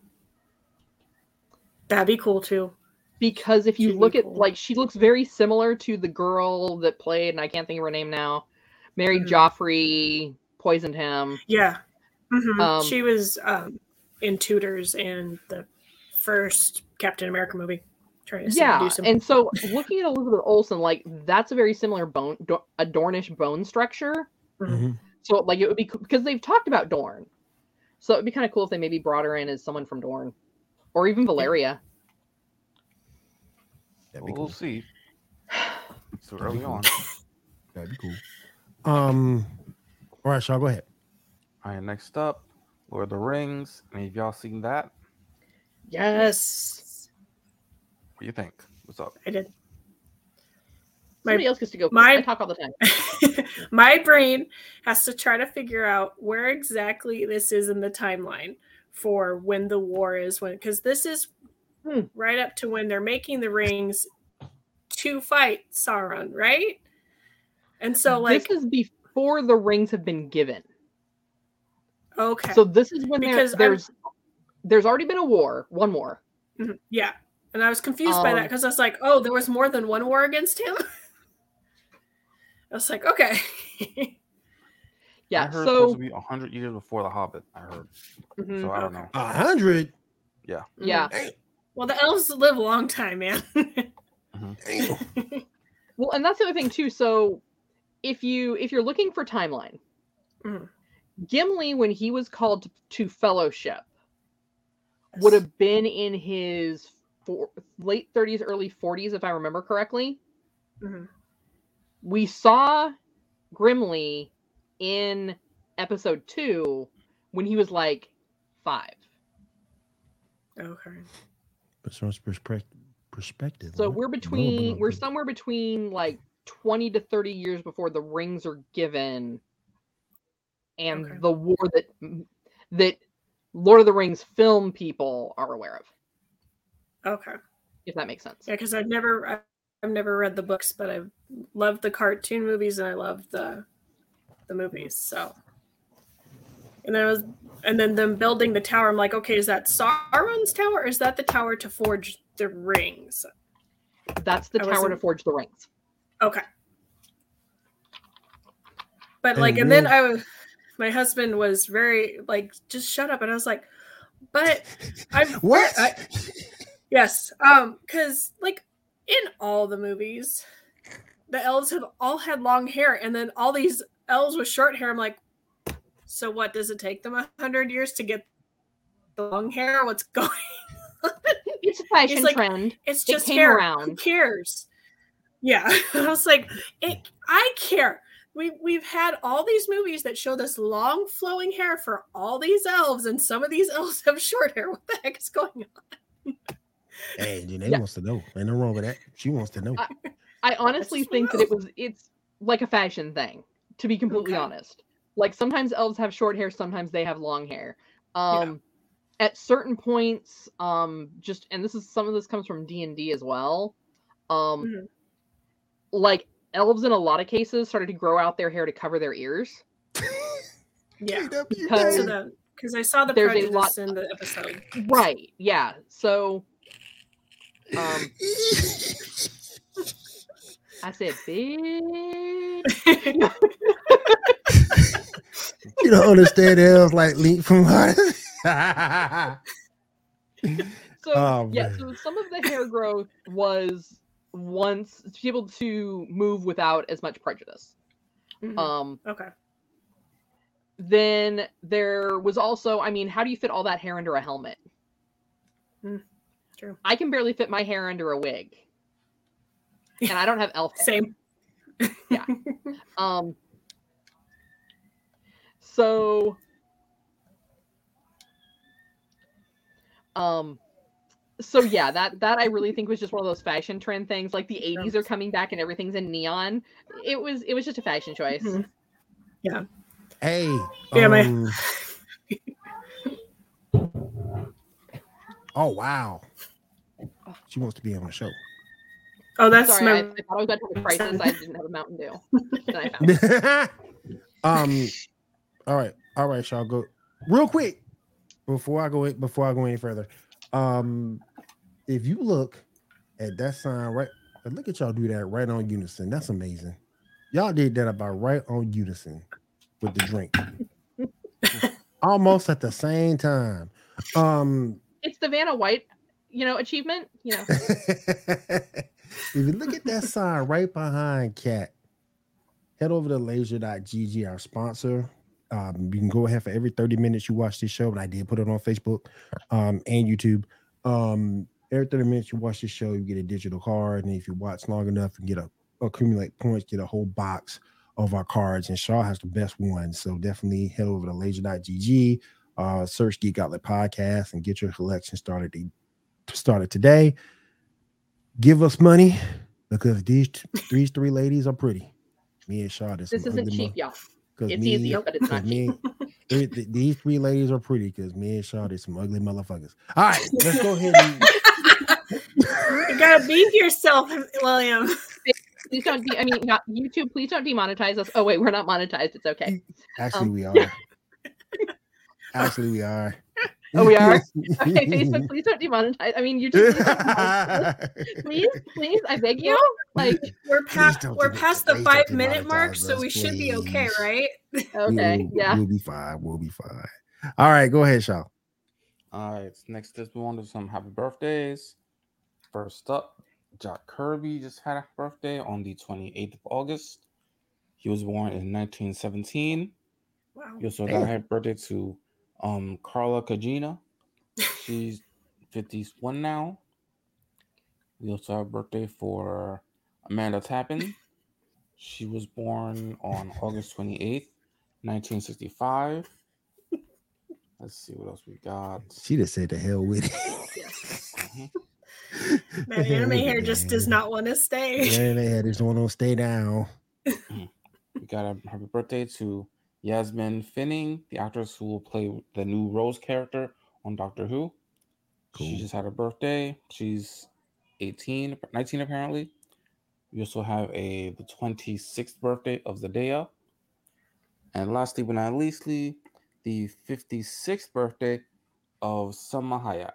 C: That'd be cool too.
D: because if you
C: She'd be
D: look at
C: cool.
D: like she looks very similar to the girl that played and i can't think of her name now married
C: Mhm.
D: joffrey poisoned him
C: Yeah. Mhm.
D: Um,
C: she was um, in Tudors and the first Captain America movie. trying to
D: yeah
C: some.
D: and so looking at elizabeth olsen like that's a very similar bone do- a dornish bone structure
B: Mhm.
D: so like it would be because they've talked about dorne so it would be kind of cool if they maybe brought her in as someone from dorne or even valyria
B: That'd be
E: We'll
B: cool.
E: see. So early on.
B: That'd be cool. Um. All right, Shaw, go ahead.
E: All right, next up, Lord of the Rings. Any of y'all seen that?
C: yes,
E: What do you think? What's up?
C: I did. My-
D: else gets to go
C: my-
D: i talk all the time *laughs*
C: my brain has to try to figure out where exactly this is in the timeline for when the war is when because this is
D: Hmm.
C: right up to when they're making the rings to fight Sauron, right? And so like
D: this is before the rings have been given
C: okay.
D: so this is when
C: Because I'm-
D: there's there's already been a war one war
C: Mhm, yeah. And I was confused by that
D: Um,
C: because I was like, oh, there was more than one war against him. *laughs* I was like, okay. *laughs*
D: yeah
E: I heard it's
D: so
E: supposed to be 100 years before The Hobbit, I heard.
D: mhm,
E: So I don't know.
B: A hundred.
E: Yeah.
D: yeah
C: well, the elves live a long time, man.
B: Damn. *laughs* *laughs*
D: Well, and that's the other thing too. So, if you if you're looking for timeline,
C: Mhm.
D: Gimli, when he was called to, to fellowship, would have been in his four, late 30s, early 40s, if I remember correctly.
C: Mhm.
D: We saw Grimly in episode two when he was like five.
C: Okay.
B: But from perspective, perspective.
D: So we're
B: Blah, blah,
D: between we're somewhere between like 20 to 30 years before the rings are given and
C: Okay.
D: the war that that Lord of the Rings film people are aware of,
C: Okay.
D: if that makes sense.
C: Yeah, because I've never I- I've never read the books, but I've loved the cartoon movies and I love the the movies. So and I was and then them building the tower, I'm like, okay, is that Sauron's tower or is that the tower to forge the rings?
D: That's the
C: I
D: tower to forge the rings.
C: Okay. But
B: And
C: like and then I was my husband was very like, just shut up. And I was like, but *laughs* I'm
B: What?
C: I, Yes, um, because like in all the movies, the elves have all had long hair, and then all these elves with short hair. I'm like, so what? Does it take them a hundred years to get the long hair? What's *laughs* going?
D: It's a fashion
C: like,
D: trend.
C: It's
D: It
C: just
D: came
C: hair. Who
D: around.
C: cares? Yeah, *laughs* I was like, it, I care. We we've had all these movies that show this long flowing hair for all these elves, and some of these *laughs* elves have short hair. What the heck is going on?
B: Hey, Janae
D: Yeah.
B: wants to know. Ain't no wrong with that. She wants to know.
D: I- I honestly
C: just
D: think that it was it's like a fashion thing, to be completely
C: Okay.
D: honest. Like sometimes elves have short hair, sometimes they have long hair.
C: Yeah.
D: Um at certain points, um just and this is some of this comes from D&D as well. Um
C: Mhm.
D: like elves in a lot of cases started to grow out their hair to cover their ears. *laughs*
C: Yeah,
D: Because-
C: because I saw the
D: There's a
C: prejudice
D: lot-
C: in the episode.
D: Right. Yeah. So um I said bitch.
B: you don't understand elves like leap from water. *laughs*
D: So
B: Oh,
D: yeah,
B: man.
D: so some of the hair growth was once to be able to move without as much prejudice.
C: Mhm.
D: Um,
C: okay.
D: then there was also, I mean, how do you fit all that hair under a helmet?
C: Hmm, true.
D: I can barely fit my hair under a wig, and I don't have elf *laughs* hair.
C: Same.
D: Um. So. Um. So yeah, that that I really think was just one of those fashion trend things. Like the '80s are coming back and everything's in neon. It was it was just a fashion choice.
C: Mhm.
B: hey.
C: Yeah, my-
B: Oh wow. She wants to be on the show.
C: Oh, that's
D: Sorry, I, I thought I was about to have a crisis. I didn't have a Mountain Dew. Then I found it. *laughs*
B: um all right all right y'all go real quick before i go before i go any further um if you look at that sign right look at y'all do that right on unison that's amazing y'all did that about right on unison with the drink *laughs* almost at the same time um
D: It's the Vanna White you know, achievement. You know, *laughs*
B: if you look at that sign right behind Cat, head over to Layzr.gg, our sponsor. Um, you can go ahead for every 30 minutes you watch this show, and I did put it on Facebook um, and YouTube. Um, every 30 minutes you watch this show, you get a digital card. And if you watch long enough, and get a accumulate points, get a whole box of our cards. And Shaw has the best one. So definitely head over to Layzr.gg, uh, search Geek Gauntlet Podcast, and get your collection started to, started today. Give us money because these these three ladies are pretty. Me and Shaw.
D: this isn't cheap, y'all.
B: Cause
D: It's
B: me,
D: easy, but it's
B: 'cause
D: not *laughs*
B: me, three- *laughs* th- these three ladies are pretty because me and Shaw, they some ugly motherfuckers. All right, let's go ahead and *laughs*
C: You gotta beat yourself, William.
D: Please don't. De- I mean, not YouTube. Please don't demonetize us. Oh wait, we're not monetized. It's okay.
B: actually
D: Um,
B: we are. Actually, we are.
D: Oh, we are? *laughs* Okay, Facebook. Please don't demonetize. I mean, YouTube. Please, *laughs* please, please, I beg you. Like,
C: We're past we're past the five minute mark,
B: demonetize
C: so
B: us,
C: we should be okay, right?
D: okay,
B: we'll,
D: yeah.
B: We'll be fine. We'll be fine. All right, go ahead, Shaw.
E: All right, next is we want to do some happy birthdays. First up, Jack Kirby just had a birthday on the 28th of August. He was born in 1917.
C: Wow.
E: We also got a happy birthday to um, Carla Gugino. She's *laughs* 51 now. We also have a birthday for Amanda Tapping. She was born on August 28th, 1965. Let's see what else we got.
B: She just said the hell with it. *laughs*
E: Mhm.
C: That anime hair just does not want to stay.
B: Yeah, they had this one on stay down.
E: We got a happy birthday to Yasmin Finney, the actress who will play the new Rose character on Doctor Who. She just had a birthday. She's 18, 19 apparently. We also have a the 26th birthday of Zendaya. And lastly but not leastly, the 56th birthday of Salma Hayek.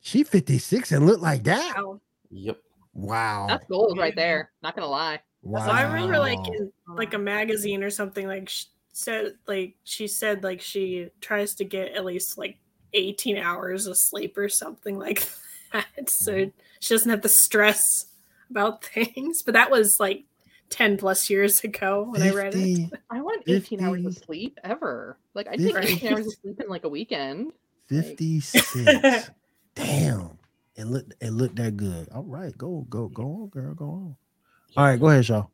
B: She 56 and look like that.
C: Wow.
E: Yep.
B: Wow.
D: That's gold right there. Not gonna lie.
B: Wow.
C: So I remember like in like a magazine or something like sh- said like she said like she tries to get at least like 18 hours of sleep or something *laughs* like that so mm-hmm. she doesn't have to stress about things but that was like 10 plus years ago when I read it *laughs*
D: I want 18 hours of sleep ever. Like I take
C: Right.
D: 18 hours of *laughs* sleep in like a weekend.
B: 56. Damn. It looked it looked that good. All right, go go go on, girl. Go on. All right, go ahead, Shaw.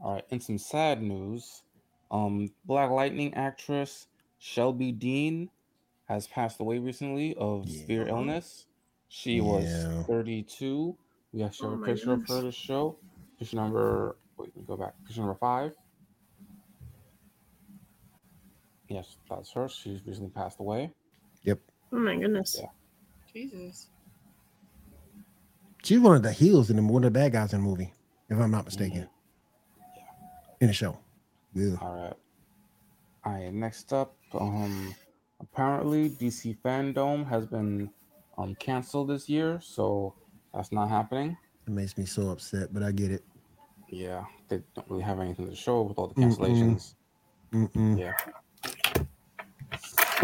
E: All right, and some sad news, um, Black Lightning actress Shelby Dean has passed away recently of severe illness. She
B: Yeah.
E: was 32. We actually
C: Oh
E: have a
C: my
E: picture of her to show. Picture number, wait, let me go back. Picture number five. Yes, that's her. She's recently passed away. Yep.
C: Oh my goodness
E: Yeah.
F: Jesus.
B: She's one of the heels in the one of the bad guys in the movie, if I'm not mistaken. yeah. In the show. Yeah.
E: All right. All right. Next up, um, apparently DC Fandom has been um canceled this year, so that's not happening.
B: It makes me so upset, but I get it.
E: Yeah, they don't really have anything to show with all the
B: Mm-mm.
E: cancellations.
B: Mm-mm.
E: Yeah.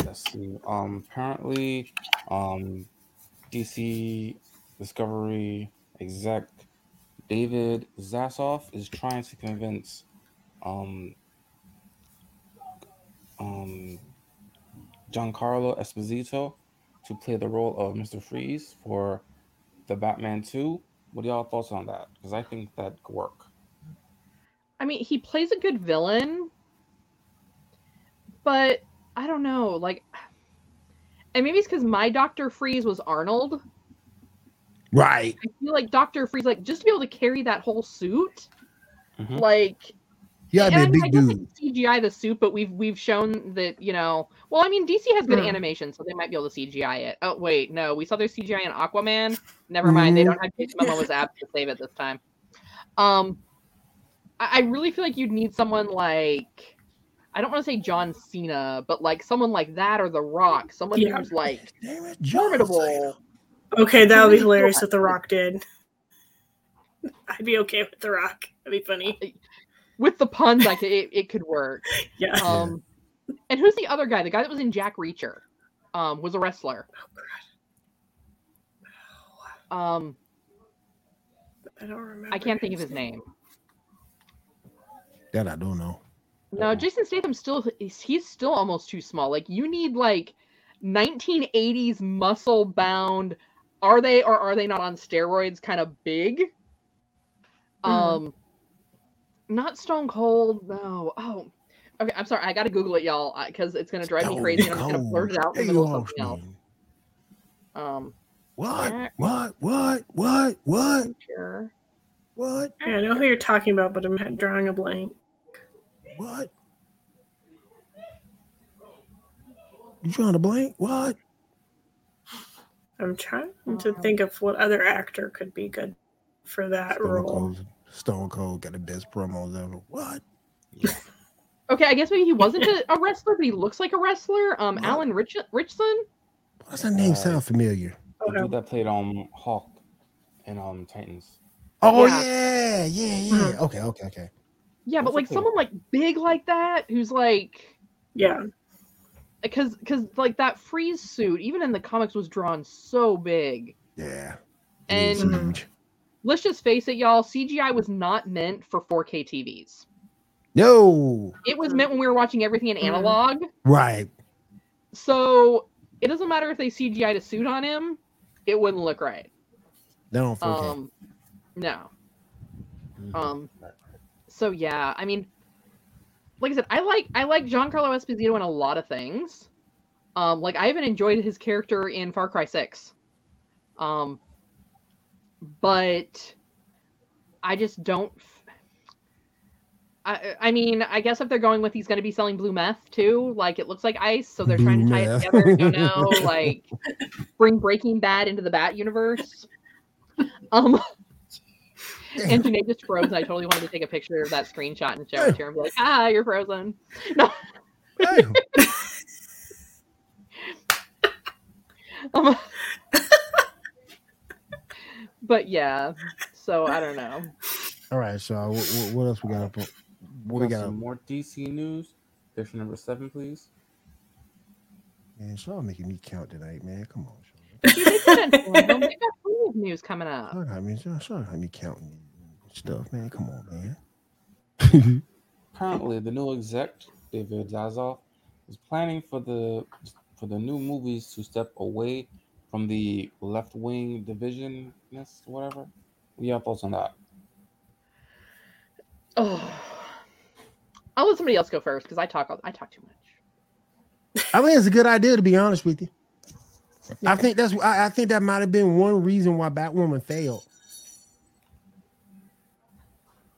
E: Let's see. Um, apparently, um, DC Discovery exec David Zaslav is trying to convince um um Giancarlo Esposito to play the role of Mr. Freeze for the Batman 2. What are y'all thoughts on that? Because I think that could work.
D: I mean, he plays a good villain, but I don't know. Like, and maybe it's because my Doctor Freeze was Arnold.
B: Right.
D: I feel like Doctor Freeze, like, just to be able to carry that whole suit,
E: Mhm.
D: like,
B: yeah, gotta be a
D: and I guess they
B: dude.
D: CGI the suit, but we've we've shown that you know. Well, I mean, DC has good
C: Hmm.
D: animation, so they might be able to CGI it. Oh wait, no, we saw their CGI in Aquaman. Never mind, they
B: Mhm.
D: don't have Jason Momoa's abs to save it this time. Um, I, I really feel like you'd need someone like. I don't want to say John Cena, but like someone like that or The Rock, someone
C: Yeah.
D: who's like
B: Damn it, John Cena.
D: formidable.
C: Okay that would be hilarious if the rock did I'd be okay with the rock that'd be funny
D: With the puns, like it, it could work. *laughs*
C: yeah
D: Um, and who's the other guy? The guy that was in Jack Reacher, um, was a wrestler. Um,
C: I don't remember.
D: I can't think of his name.
B: That I don't know.
D: No, Jason Statham still he's he's still almost too small. Like you need like 1980s muscle bound. Are they or are they not on steroids? Kind of big.
C: Mhm.
D: Um, not Stone Cold. No. Oh, okay. I'm sorry. I gotta Google it, y'all, because it's gonna drive me
B: Stone
D: crazy. and I'm just gonna blurt it out in the middle of something else. Um,
B: What?
D: Jack-
B: What? What? What? What?
D: sure.
B: What?
C: Yeah, I know who you're talking about, but I'm drawing a blank.
B: What? You trying to blank? What?
C: I'm trying to think of what other actor could be good for that
B: Stone
C: role.
B: Cold. Stone Cold got the best promos ever. What?
D: Okay, I guess maybe he wasn't a, a wrestler, but he looks like a wrestler. Um,
B: What?
D: Alan Rich- Ritchson.
B: Why's that name
E: Uh,
B: sound familiar?
E: The
C: Okay.
E: dude that played um Hawk and um Titans.
B: Oh
D: Yeah.
B: yeah, yeah, yeah. Okay, okay, okay.
D: Yeah, but like someone like big like that, who's like
C: Yeah.
D: Because because like that freeze suit even in the comics was drawn so big
B: Yeah.
D: And- let's just face it y'all cgi was not meant for 4k tvs
B: No.
D: it was meant when we were watching everything in analog
B: Right.
D: so it doesn't matter if they cgi'd a suit on him it wouldn't look right
B: don't
D: um no
E: Mhm.
D: um so yeah i mean like i said i like i like giancarlo esposito in a lot of things um like i even enjoyed his character in far cry 6 um but i just don't I, I mean, I guess if they're going with he's going to be selling blue meth too, like it looks like ice, so they're trying to tie
B: meth.
D: it together. You know, *laughs* like bring Breaking Bad into the Bat universe. Um, *laughs* and Janae just froze. And I totally wanted to take a picture of that screenshot and show it to her and be like, ah, you're frozen. *laughs* No.
B: Damn. *laughs*
D: Um, but yeah, so I don't know.
B: All right, so what, what, what else we got up? What we got?
E: some
B: up?
E: more DC news. Picture number seven, please.
B: Man, Shaw making me count tonight, man. Come on,
D: Dude, they got, they got plenty of news coming up.
B: Shaw. I mean, Shaw, Shaw had me counting stuff, man. Come on, man. *laughs*
E: Currently, the new exec, David Zaslav, is planning for the for the new movies to step away from the left wing divisionness, whatever. What are your thoughts on that?
D: Oh, I'll let somebody else go first because I talk. I talk too much.
B: I think it's a good idea to be honest with you. I think that's I, I think that might have been one reason why Batwoman failed.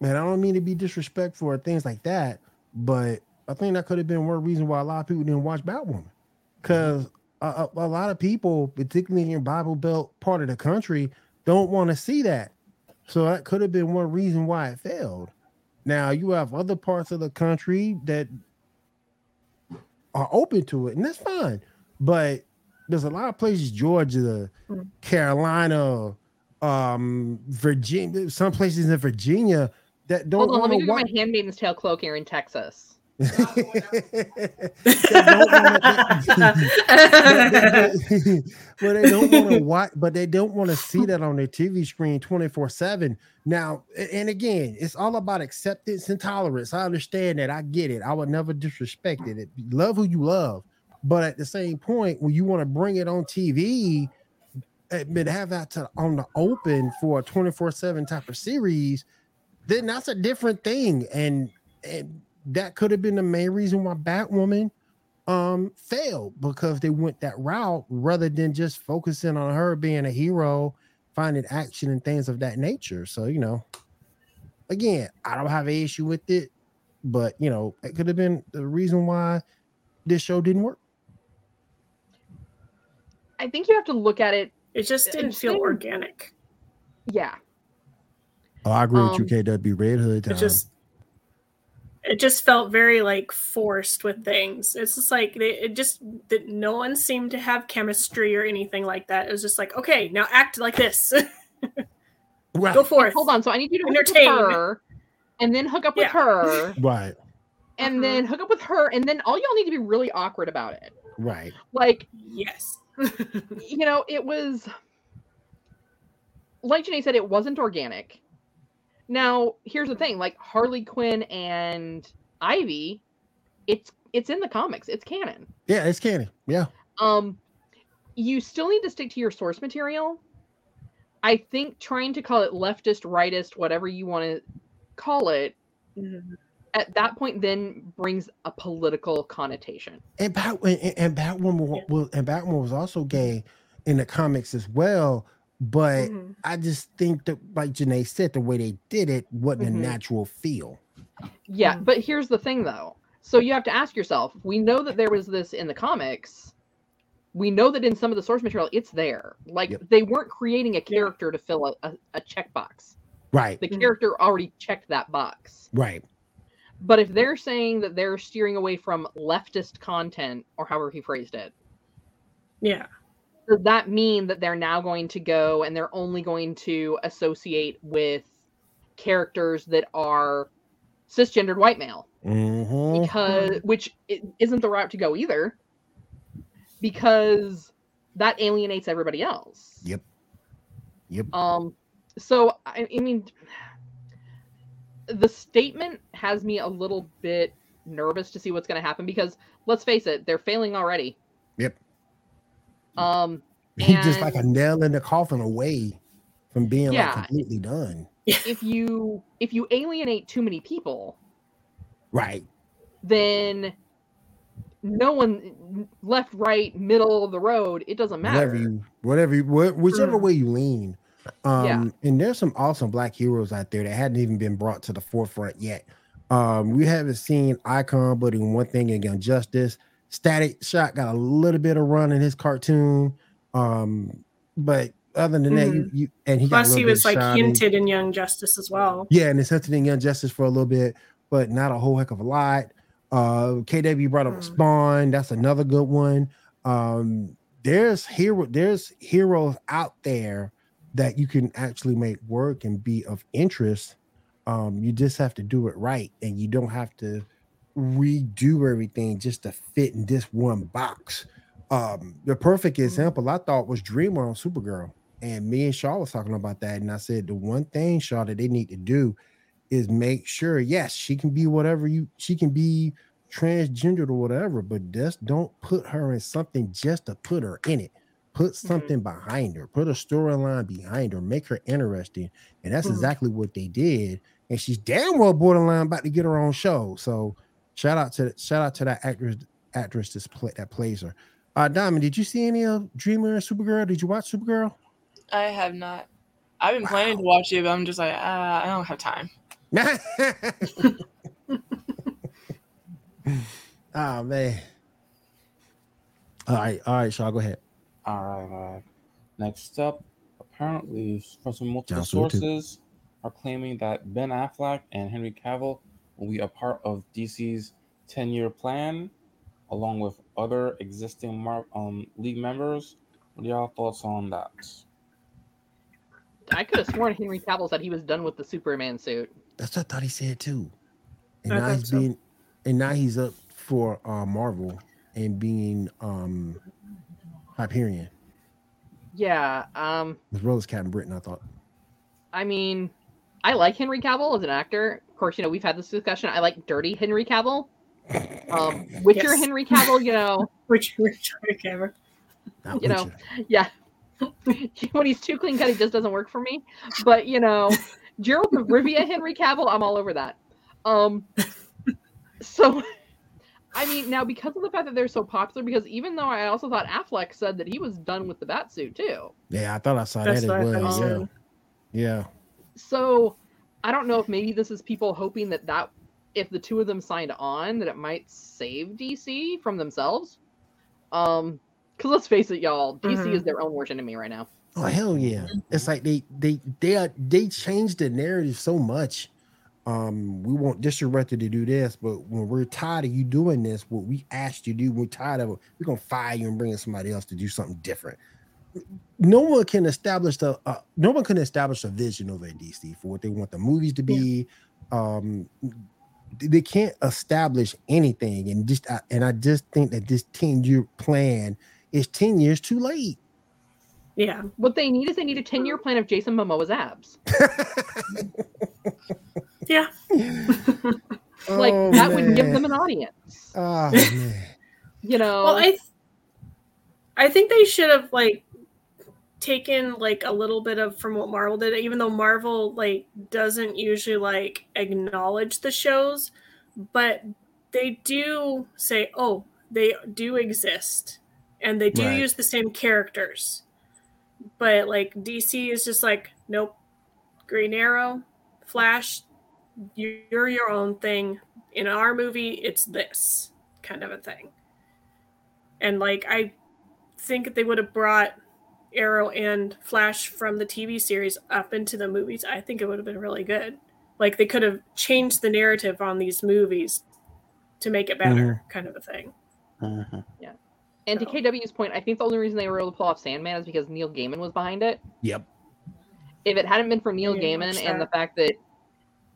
B: Man, I don't mean to be disrespectful or things like that, but I think that could have been one reason why a lot of people didn't watch Batwoman. Because a, a, a lot of people, particularly in Bible Belt part of the country, don't want to see that. So that could have been one reason why it failed. Now you have other parts of the country that are open to it, and that's fine. But there's a lot of places, Georgia,
C: Mm.
B: Carolina, um, Virginia, some places in Virginia that don't
D: Hold on, let me
B: want
D: go get
B: watch.
D: my Handmaid's Tale cloak here in Texas. *laughs* *laughs*
B: but they don't want to watch, but they don't want to see that on their TV screen 24 7. Now, and again, it's all about acceptance and tolerance. I understand that. I get it. I would never disrespect it. It- Love who you love. But at the same point, when you want to bring it on TV, eh, but have that to, on the open for a 24 7 type of series, then that's a different thing. And, and that could have been the main reason why Batwoman um failed because they went that route rather than just focusing on her being a hero, finding action and things of that nature. So, you know, again, I don't have an issue with it, but you know, it could have been the reason why this show didn't work.
D: I think you have to look at it.
C: it just didn't feel
D: Same.
C: organic.
D: Yeah,
B: Oh, I agree
D: Um,
B: with you, KW. Red Hood time.
C: It just it just felt very like forced with things. It's just like they it just that no one seemed to have chemistry or anything like that. It was just like, okay, now act like this. *laughs*
B: right,
C: Go forth.
D: hold on. So I need you to hook up with
C: Entertain.
D: her, and then hook up with her, *laughs*
B: right,
D: and
C: Mhm.
D: then hook up with her, and then all y'all need to be really awkward about it.
B: right.
D: Like
C: Yes.
D: you know, it was like Janae said, it wasn't organic. Now, here's the thing: like Harley Quinn and Ivy, it's it's in the comics. It's canon.
B: Yeah, it's canon. Yeah.
D: Um, you still need to stick to your source material. I think trying to call it leftist, rightist, whatever you want to call it,
C: Mhm.
D: at that point then brings a political connotation.
B: And Bat and, and Batwoman
C: Yeah.
B: was and Batwoman was also gay in the comics as well. But
C: Mhm.
B: I just think that, like Janae said, the way they did it wasn't
D: Mhm.
B: a natural feel.
D: Yeah, but here's the thing though. So you have to ask yourself, we know that there was this in the comics. We know that in some of the source material it's there. Like
B: Yep.
D: they weren't creating a character to fill a, a, a checkbox.
B: Right.
D: The
C: Mhm.
D: character already checked that box.
B: Right.
D: But if they're saying that they're steering away from leftist content, or however he phrased it,
C: Yeah.
D: Does that mean that they're now going to go and they're only going to associate with characters that are cisgendered white male?
B: Mhm.
D: Because which isn't the route to go either, because that alienates everybody else.
B: Yep. Yep.
D: Um, so I, I mean, the statement has me a little bit nervous to see what's going to happen because let's face it, they're failing already.
B: Yep.
D: Um, *laughs*
B: He's just like a nail in the coffin away from being
D: Yeah.
B: like completely done.
D: if you if you alienate too many people,
B: Right.
D: then no one left, right, middle of the road. It doesn't matter.
B: Whatever you, whatever you, whichever
C: Mm.
B: way you lean. Um,
D: Yeah.
B: and there's some awesome black heroes out there that hadn't even been brought to the forefront yet. Um, we haven't seen Icon, but in one thing again, Justice, Static Shock got a little bit of run in his cartoon. Um, but other than that, you, you and he
C: Plus, he was like hinted in Young Justice as well.
B: Yeah, and it's hinted in Young Justice for a little bit, but not a whole heck of a lot. Uh KW brought up
C: Mm.
B: Spawn, that's another good one. Um, there's hero, there's heroes out there that you can actually make work and be of interest. Um, you just have to do it right, and you don't have to redo everything just to fit in this one box. Um, the perfect example I thought was Dreamer on Supergirl. And me and Shaw was talking about that. And I said, the one thing, Shaw, that they need to do is make sure, yes, she can be whatever you, she can be transgendered or whatever, but just don't put her in something just to put her in it. Put something behind her, put a storyline behind her, make her interesting. And that's
C: Mhm.
B: exactly what they did. And she's damn well borderline about to get her own show. So shout out to shout out to that actress actress that's play, that plays her. Uh Diamond, did you see any of Dreamer and Supergirl? Did you watch Supergirl?
F: I have not. I've been planning to watch it, but I'm just like, uh, I don't have time.
B: oh *laughs* man. All right, all right, Shaw, go ahead.
E: All right, all right. Next up, apparently, from some multiple
B: John Stewart, too.
E: sources, are claiming that Ben Affleck and Henry Cavill will are a part of DC's 10-year plan, along with other existing Mar- um, league members. What are y'all thoughts on that?
D: I could have sworn Henry Cavill said he was done with the Superman suit.
B: That's what I thought he said too. And
C: I
B: now he's
C: so.
B: being and now he's up for uh Marvel and being um Hyperion
D: Yeah. Um.
B: as well as Captain Britain, I thought.
D: I mean, I like Henry Cavill as an actor. Of course, you know we've had this discussion. I like dirty Henry Cavill. Um, *laughs* Witcher
C: Yes.
D: Henry Cavill, you know,
C: Which which camera?
B: Not
D: You know,
B: Witcher.
D: yeah. *laughs* when he's too clean cut, he just doesn't work for me. But you know, Geralt of Rivia Henry Cavill, I'm all over that. Um, *laughs* so I mean, now because of the fact that they're so popular, because even though I also thought Affleck said that he was done with the bat suit too.
B: Yeah, I thought I saw
C: That's
B: that
C: what
B: as well. Yeah. Yeah.
D: So I don't know if maybe this is people hoping that that if the two of them signed on, that it might save DC from themselves. Um, because let's face it, y'all, DC
C: Mhm.
D: is their own worst enemy right now.
B: Oh hell yeah! It's like they they they are they changed the narrative so much. Um, we want District Director to do this, but when we're tired of you doing this, what we asked you to do, we're tired of it. We're gonna fire you and bring in somebody else to do something different. No one can establish the uh, no one can establish a vision over at DC for what they want the movies to be. Um, they can't establish anything, and just I- and I just think that this ten year plan is ten years too late.
C: Yeah.
D: What they need is they need a 10 year plan of Jason Momoa's abs. *laughs*
C: Yeah. *laughs*
D: Like
B: Oh,
D: that would give them an audience.
B: Oh *laughs* man.
D: You know,
C: Well, I th- I think they should have like taken like a little bit of from what Marvel did, even though Marvel like doesn't usually like acknowledge the shows, but they do say, "Oh, they do exist," and they do
B: Right.
C: use the same characters. But like DC is just like, nope, Green Arrow, Flash, you're your own thing. In our movie, it's this kind of a thing. And like I think they would have brought Arrow and Flash from the TV series up into the movies. I think it would have been really good. Like they could have changed the narrative on these movies to make it better, kind of a thing.
E: Mhm.
D: and to KW's point, I think the only reason they were able to pull off Sandman is because Neil Gaiman was behind it.
B: Yep.
D: If it hadn't been for Neil
C: Yeah,
D: Gaiman and the fact that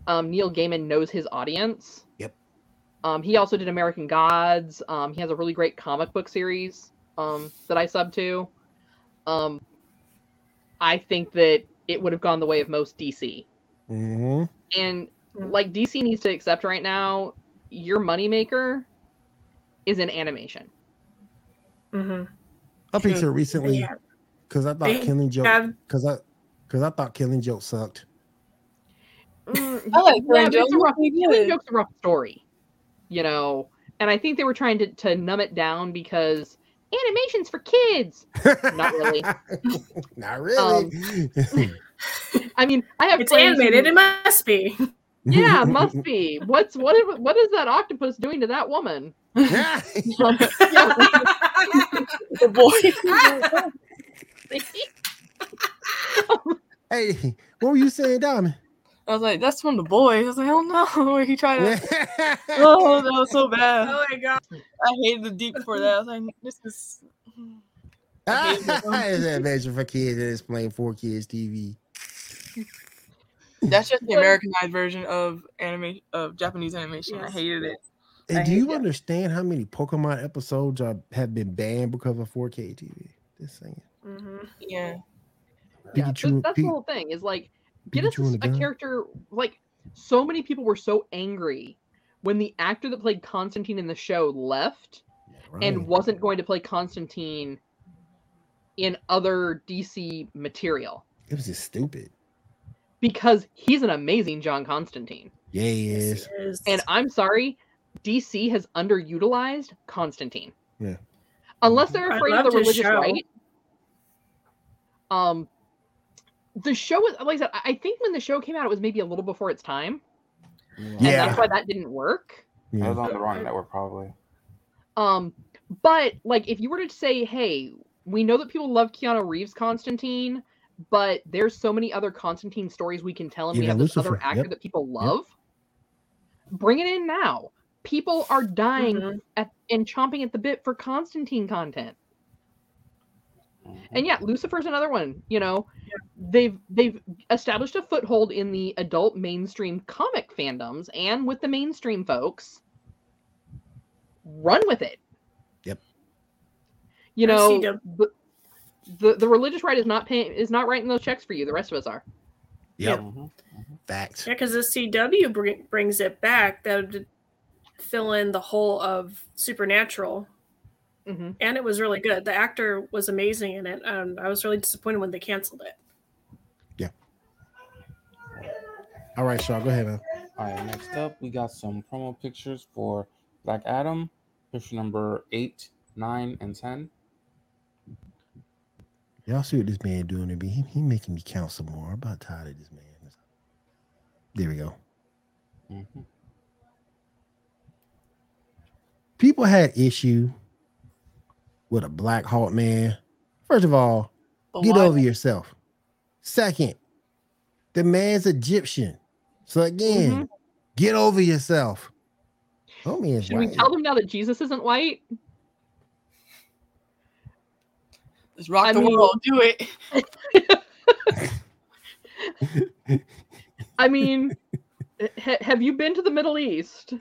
D: um, Neil Gaiman knows his audience.
B: Yep.
D: Um, he also did American Gods. Um, he has a really great comic book series um, that I sub to. Um, I think that it would have gone the way of most DC.
B: hmm
D: And like DC needs to accept right now, your moneymaker is in animation.
C: Mm-hmm.
B: Up
F: True.
B: until recently,
C: Yeah.
B: because I thought
C: They
B: Killing Joke, because I, because I thought Killing Joke sucked.
D: Mm, *laughs*
F: I like
D: yeah,
F: Killing
D: but
F: Joke.
D: rough, Killing. Joke's a rough story, you know. And I think they were trying to, to numb it down because animation's for kids. Not really. *laughs*
B: Not really.
D: I mean, I have
C: it's
D: friends who-
C: animated. It must be.
D: yeah, must *laughs* be. What's what? Is, what is that octopus doing to that woman? Um, yeah, *laughs*
F: The boy.
B: hey, what were you saying, Diamond?
F: I was like, that's from the boys. I was like, oh no, *laughs* he tried to. *laughs* Oh, that was so bad.
C: oh my god.
F: I hated the deep for that. I was like, this is. *laughs* I hate it.
B: it's an adventure for kids and it's playing for kids TV.
F: That's just the Americanized version of anime of Japanese animation. I hated it.
B: And
F: I
B: do you
F: that.
B: understand how many Pokemon episodes are, have been banned because of 4K TV? Just saying.
C: hmm
F: Yeah.
D: yeah
B: Pikachu,
D: but that's
B: Pi-
D: the whole thing. Is like get us a, a character like so many people were so angry when the actor that played Constantine in the show left and
B: Right.
D: wasn't going to play Constantine in other DC material
B: it was just stupid.
D: because he's an amazing John Constantine.
B: Yeah, he is.
C: Is.
D: And I'm sorry, DC has underutilized Constantine.
B: Yeah.
D: Unless they're afraid of the religious
C: show.
D: right. Um the show was like I said, I I think when the show came out, it was maybe a little before its time. And
B: Yeah.
D: that's why that didn't work.
E: That
B: Yeah.
E: was on the wrong network, probably.
D: Um, but like if you were to say, hey, we know that people love Keanu Reeves Constantine, but there's so many other Constantine stories we can tell, and we
B: Even
D: have this other actor
B: yep.
D: that people love. Bring it in now. People are dying
C: Mhm.
D: at, and chomping at the bit for Constantine content. And yeah, Lucifer's another one. You know, they've they've established a foothold in the adult mainstream comic fandoms and with the mainstream folks. Run with it.
B: Yep.
D: You know,
C: the-
D: the, the the religious right is not paying is not writing those checks for you. The rest of us are.
B: Yep.
E: Mhm.
B: Facts.
C: Yeah, because the CW bring, brings it back. That would fill in the whole of Supernatural,
D: hmm
C: and it was really good. The actor was amazing in it. Um, I was really disappointed when they canceled it. Yeah.
B: All right, Shaw, go ahead, man.
E: All right, next up, we got some promo pictures for Black Adam, picture number eight, nine, and ten.
B: Y'all see what this man doing to me? He, he making me count some more. I'm about tired of this man. There we go.
E: Mhm.
B: People had issue with a Black Hawk man. First of all,
F: But
B: get
F: why?
B: over yourself. Second, the man's Egyptian. So again,
D: Mhm.
B: get over yourself. Oh man,
D: Should we tell them now that Jesus isn't white?
F: Just rock
D: I
F: the
D: mean-
F: world. Do it. *laughs*
D: I mean, ha- have you been to the Middle East?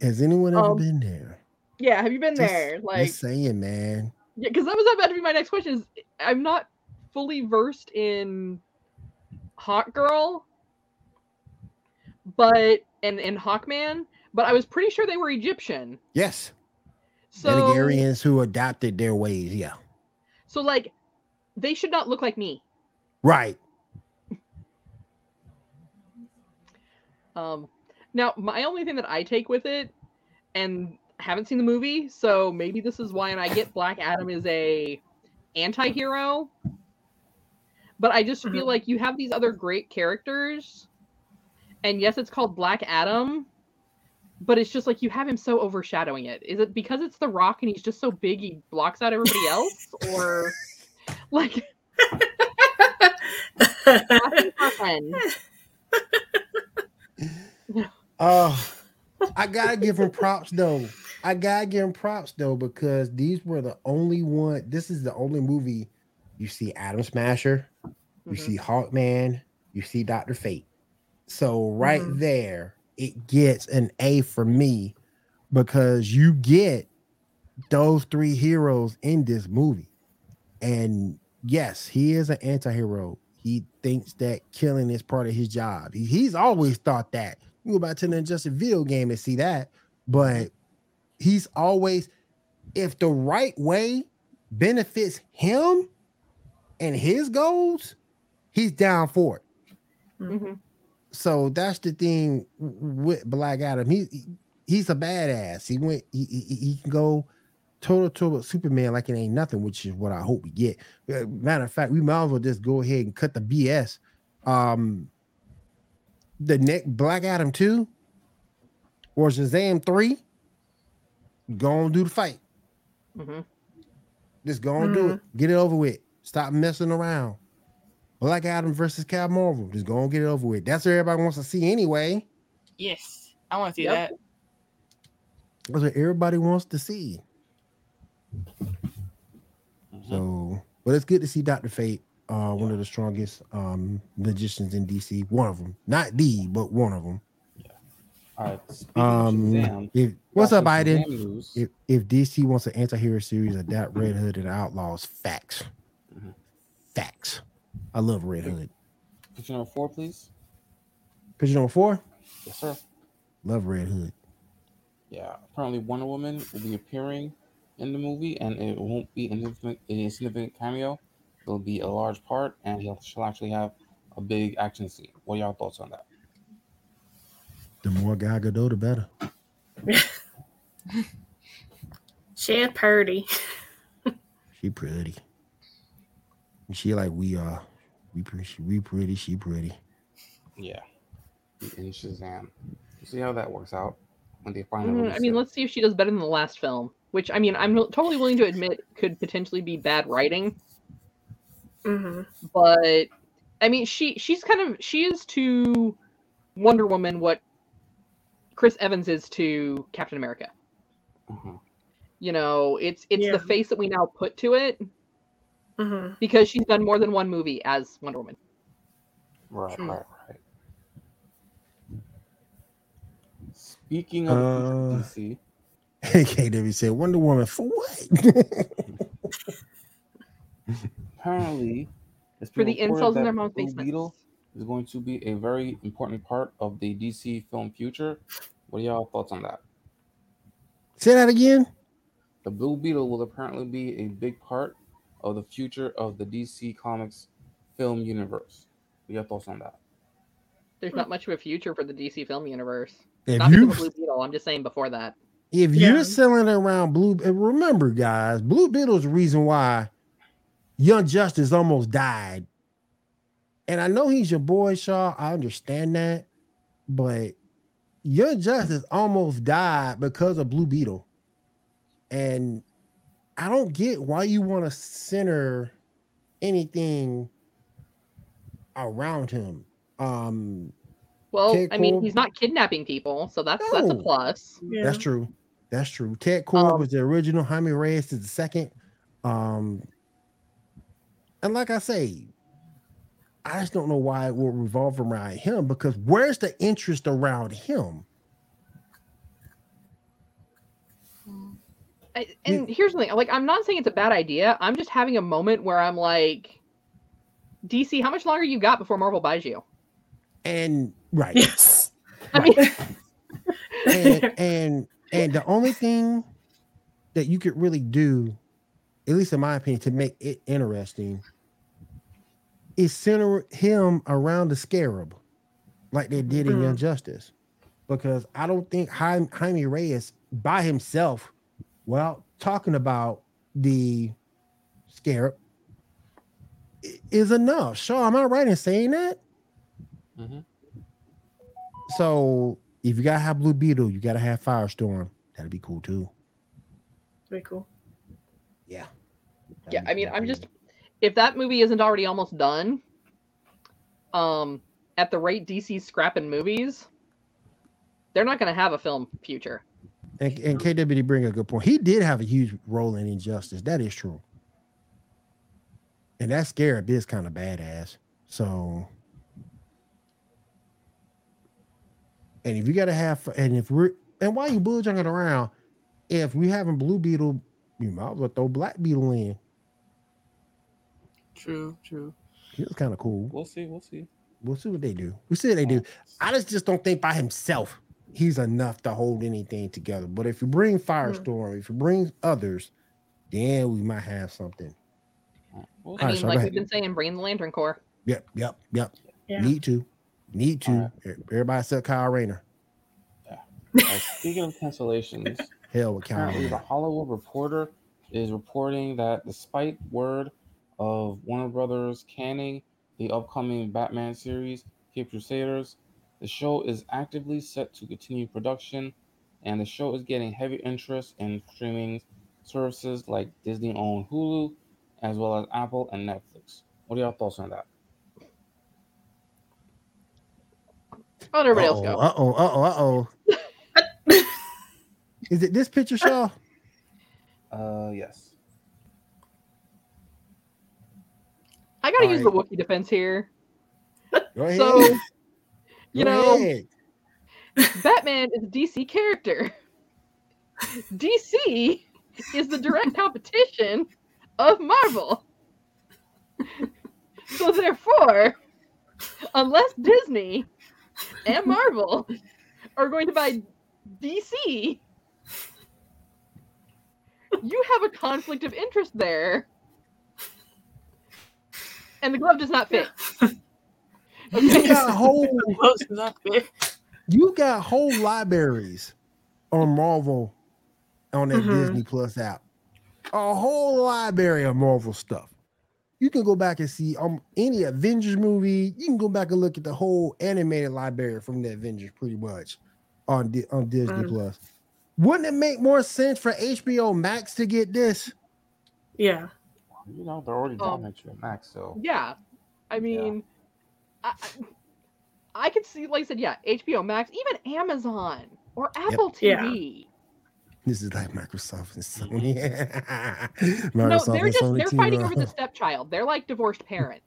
B: Has anyone ever
D: Um,
B: been there?
D: Yeah, have you been
B: Just-
D: there? Like,
B: just saying, man.
D: Yeah, because that was about to be my next question. Is I'm not fully versed in Hawkgirl, but and and Hawkman, but I was pretty sure they were Egyptian.
B: Yes.
D: So
B: Thanagarians who adopted their ways. Yeah.
D: so like they should not look like me.
B: Right.
D: Um, now, my only thing that I take with it, and haven't seen the movie, so maybe this is why, and I get Black Adam is a anti-hero, but I just feel
C: Mhm.
D: like you have these other great characters, and yes, it's called Black Adam, but it's just like you have him so overshadowing it. Is it because it's The Rock and he's just so big he blocks out everybody *laughs* else, or *laughs* like? laughing for fun.
B: Oh, I gotta give him props though. I gotta give him props though because these were the only one. This is the only movie you see Atom Smasher, you
D: Mhm.
B: see Hawkman, you see Doctor Fate. So right
C: Mhm.
B: there, it gets an A for me because you get those three heroes in this movie. And yes, he is an anti-hero. He thinks that killing is part of his job. He- he's always thought that. You go back to the Injustice video game and see that, but he's always, if the right way benefits him and his goals, he's down for it.
D: Mhm.
B: So that's the thing with Black Adam. He, he- he's a badass. He went. He, he, he can go total to toe with Superman like it ain't nothing, which is what I hope we get. Uh, Matter of fact, we might as well just go ahead and cut the BS. Um, the next Black Adam two or Shazam three, go and do the fight.
D: Mhm.
B: Just go and do it. Get it over with. Stop messing around. Black Adam versus Cap Marvel. Just go and get it over with. That's what everybody wants to see anyway.
F: Yes, I want to see
D: Yep.
F: that.
B: That's what everybody wants to see.
E: Mhm.
B: So, but it's good to see Doctor Fate, uh, one of the strongest um magicians in DC. One of them, not the, but one of them.
E: All right.
B: Um,
E: Shazam,
B: if what's up, Biden? If if DC wants an anti-hero series, adapt Red Hood and Outlaws. Facts,
E: Mhm.
B: facts. I love Red Hood.
E: Picture number four, please.
B: Picture number four.
E: Yes, sir.
B: Love Red Hood.
E: Yeah. Apparently, Wonder Woman will be appearing in the movie, and it won't be an insignificant, significant cameo. It'll be a large part, and he'll, she'll actually have a big action scene. What are y'all thoughts on that?
B: The more Gal Gadot, the better. *laughs*
C: She a party.
B: She pretty. She like we are. We pretty. She, we pretty. She pretty.
E: Yeah. In Shazam. We'll see how that works out when they finally.
D: Mm, I mean,
E: it.
D: let's see if she does better than the last film, which I mean, I'm totally willing to admit could potentially be bad writing,
C: hmm
D: but I mean, she she's kind of she is to Wonder Woman what Chris Evans is to Captain America.
E: Mhm.
D: You know, it's it's
C: Yeah.
D: the face that we now put to it
C: hmm
D: because she's done more than one movie as Wonder Woman.
E: Right,
F: Hmm.
E: right, right. Speaking of
B: Uh,
E: DC, *laughs*
B: KW said Wonder Woman for what? *laughs* *laughs*
E: apparently, it's
D: For
E: been
D: the
E: reported
D: in their mom's
E: Blue. Beetle is going to be a very important part of the DC film future. What are y'all thoughts on that?
B: Say that again.
E: The Blue Beetle will apparently be a big part of the future of the DC Comics film universe. What are your thoughts on that?
D: There's not much of a future for the DC film universe.
B: If
D: not because
B: you
D: of Blue Beetle. I'm just saying before that.
B: if
C: Yeah.
B: you're selling around Blue, remember guys, Blue Beetle's the reason why Young Justice almost died. And I know he's your boy, Shaw. I understand that, but Young Justice almost died because of Blue Beetle. And I don't get why you want to center anything around him. Um,
D: Well,
B: Okay,
D: I mean,
B: cool.
D: he's not kidnapping people, so that's that's a plus.
C: Yeah.
B: That's true. That's true. Ted Kord
D: Um,
B: was the original. Jaime Reyes is the second. Um, and like I say, I just don't know why it will revolve around him because where's the interest around him?
D: I, and here's the thing: like, I'm not saying it's a bad idea. I'm just having a moment where I'm like, DC, how much longer you got before Marvel buys you?
B: And right.
C: Yes.
D: I mean, *laughs*
B: and and and the only thing that you could really do, at least in my opinion, to make it interesting, is center him around the scarab, like they did in
C: Mhm.
B: Young Justice, because I don't think Jaime, Jaime Reyes by himself, well, talking about the scarab, is enough. Shaw, am I right in saying that?
E: Mhm.
B: So if you gotta have Blue Beetle, you gotta have Firestorm. That'd be cool too.
C: Very cool.
B: Yeah.
D: yeah, I mean, I'm just if that movie isn't already almost done, um, at the rate DC's scrapping movies, they're not going to have a film future.
B: and, and KWD bring a good point. He did have a huge role in Injustice. That is true. And that scarab is kind of badass. So and if you gotta have and if we're and while you bulljugging around, if we having Blue Beetle, you might as well throw Black Beetle in.
F: True, true.
B: He was kind of cool.
E: We'll see. We'll see.
B: We'll see what they do. We'll see what they do. I just just don't think by himself he's enough to hold anything together. But if you bring Firestorm, if you bring others, then we might have something.
E: We'll
D: I
B: Alright,
D: mean,
B: so
D: like we've been saying, bring the Lantern Corps.
B: Yep, yep, yep.
C: Yeah.
B: Need to. Need to.
E: Alright.
B: Everybody except Kyle Rayner.
E: Uh, speaking of cancellations, *laughs*
B: Hell with Kyle
E: currently the
B: Rayner.
E: Hollywood Reporter is reporting that despite word of Warner Brothers canning the upcoming Batman series, Cape Crusaders, the show is actively set to continue production, and the show is getting heavy interest in streaming services like Disney-owned Hulu, as well as Apple and Netflix. What are your thoughts on that?
D: I'll let everybody else go.
B: Uh oh, uh oh, uh oh. *laughs* Is it this picture, Shaw?
E: Uh, yes.
D: I gotta use the
B: Alright.
D: Wookiee defense here. *laughs*
B: Go ahead.
D: So, *laughs* you
B: Go
D: know,
B: ahead.
D: Batman is a DC character. DC is the direct *laughs* competition of Marvel. so therefore, unless Disney and Marvel are going to buy DC, you have a conflict of interest there. And *laughs* *laughs* the glove does not fit.
B: you got whole
F: Close enough. babe.
B: you got whole libraries on Marvel on that
C: Mhm.
B: Disney Plus app. A whole library of Marvel stuff. You can go back and see um any Avengers movie. You can go back and look at the whole animated library from the Avengers, pretty much on Di- on Disney
C: Mm.
B: Plus. Wouldn't it make more sense for HBO Max to get this?
C: Yeah.
E: You know, they're already
D: Um,
E: down at Max, so
D: Yeah, I mean, I, I, I could see, like I said, yeah, HBO Max, even Amazon or Apple
C: Yeah.
D: TV.
B: This is like Microsoft and Sony. *laughs*
D: No, they're just
B: Sony
D: they're
B: team
D: fighting over the *laughs* stepchild. They're like divorced parents,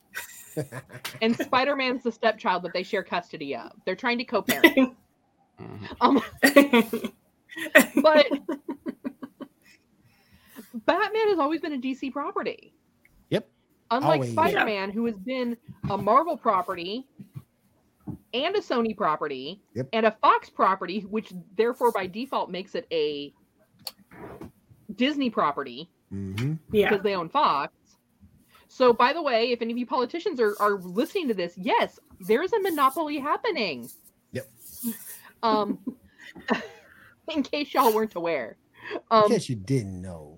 D: *laughs* and Spider Man's the stepchild that they share custody of. They're trying to co-parent. Um, but Batman has always been a DC property.
B: Yep.
D: Unlike
B: Always.
D: Spider Man, who has been a Marvel property and a Sony property
B: Yep.
D: and a Fox property, which therefore by default makes it a Disney property
B: Mhm.
C: yeah.
D: because they own Fox. So, by the way, if any of you politicians are, are listening to this, yes, there is a monopoly happening.
B: Yep.
D: Um, *laughs* in case y'all weren't aware.
B: In
D: Um,
B: case you didn't know.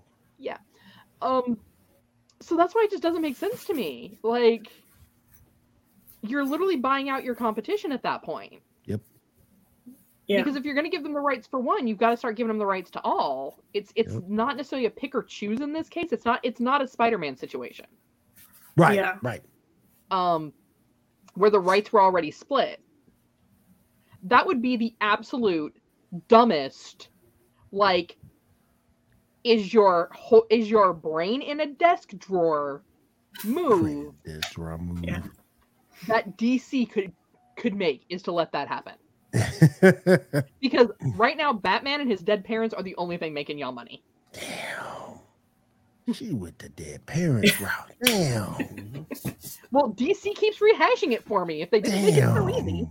D: Um, so that's why it just doesn't make sense to me. Like, you're literally buying out your competition at that point. Yep.
C: Yeah.
D: Because if you're going to give them the rights for one, you've got to start giving them the rights to all. It's it's
B: Yep.
D: not necessarily a pick or choose in this case. It's not it's not a Spider-Man situation.
B: Right.
C: Yeah.
B: Right.
D: um, where the rights were already split. That would be the absolute dumbest. Like, is your whole is your brain in a desk drawer move
B: This draw move.
C: Yeah.
D: that DC could could make is to let that happen *laughs* because right now Batman and his dead parents are the only thing making y'all money.
B: Damn. She with the dead parents *laughs* route. Damn.
D: Well, DC keeps rehashing it for me. If they didn't make it so easy.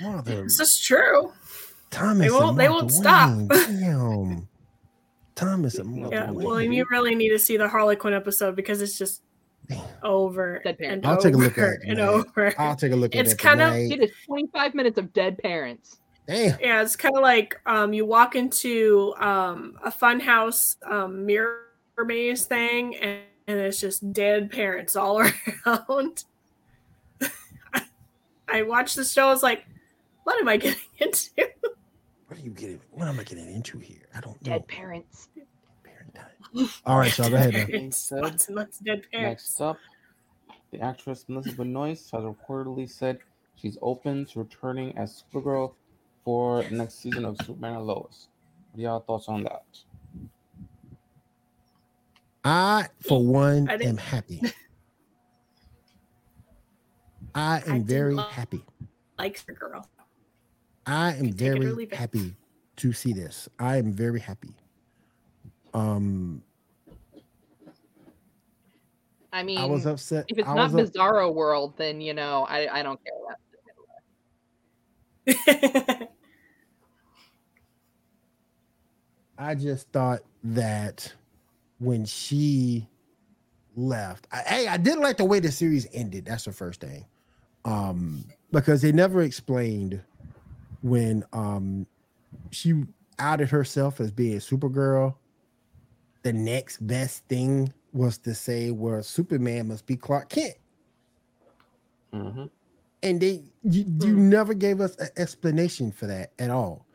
B: Mother
C: This is true.
B: Thomas.
C: won't- they won't stop.
B: Damn. *laughs* Thomas and Martha
C: Yeah.
B: Wayne.
C: Well, and you really need to see the Harley Quinn episode because it's just over
D: Dead
C: and
D: parents.
B: I'll take a look at it
C: and
B: tonight.
C: over.
B: I'll take a look at
C: It's
B: it.
C: It's kind of-
D: It is 25 minutes of dead parents.
B: Damn.
C: Yeah, it's kind of like um, you walk into um, a funhouse um, mirror maze thing, and, and it's just dead parents all *laughs* around. *laughs* I watched the show. I was like, "What am I getting *laughs* into?"
B: What are you getting? What am I getting into here? I don't know.
D: Dead parents.
B: Parent time. All right, y'all go ahead. Now.
E: Being said,
C: Lots and lots of dead parents.
E: Next up, the actress Melissa Benoist has reportedly said she's open to returning as Supergirl for the next season of Superman and Lois. What are y'all thoughts on that?
B: I, for one,
C: I
B: am happy. I *laughs*
C: I
B: am
C: did
B: very
C: love-
B: happy.
C: Like the girl.
B: I am
C: take it or
B: very happy to see this. I am very happy. Um,
D: I mean,
B: I was upset.
D: if it's
B: I
D: not
B: was up-
D: Bizarro World, then you know I, I don't care. About *laughs*
B: I just thought that when she left, I, hey, I didn't like the way the series ended. That's the first thing, um, because they never explained when um she outed herself as being Supergirl. The next best thing was to say, "Well, Superman must be Clark Kent,"
E: Mm-hmm.
B: and they you, you never gave us an explanation for that at all.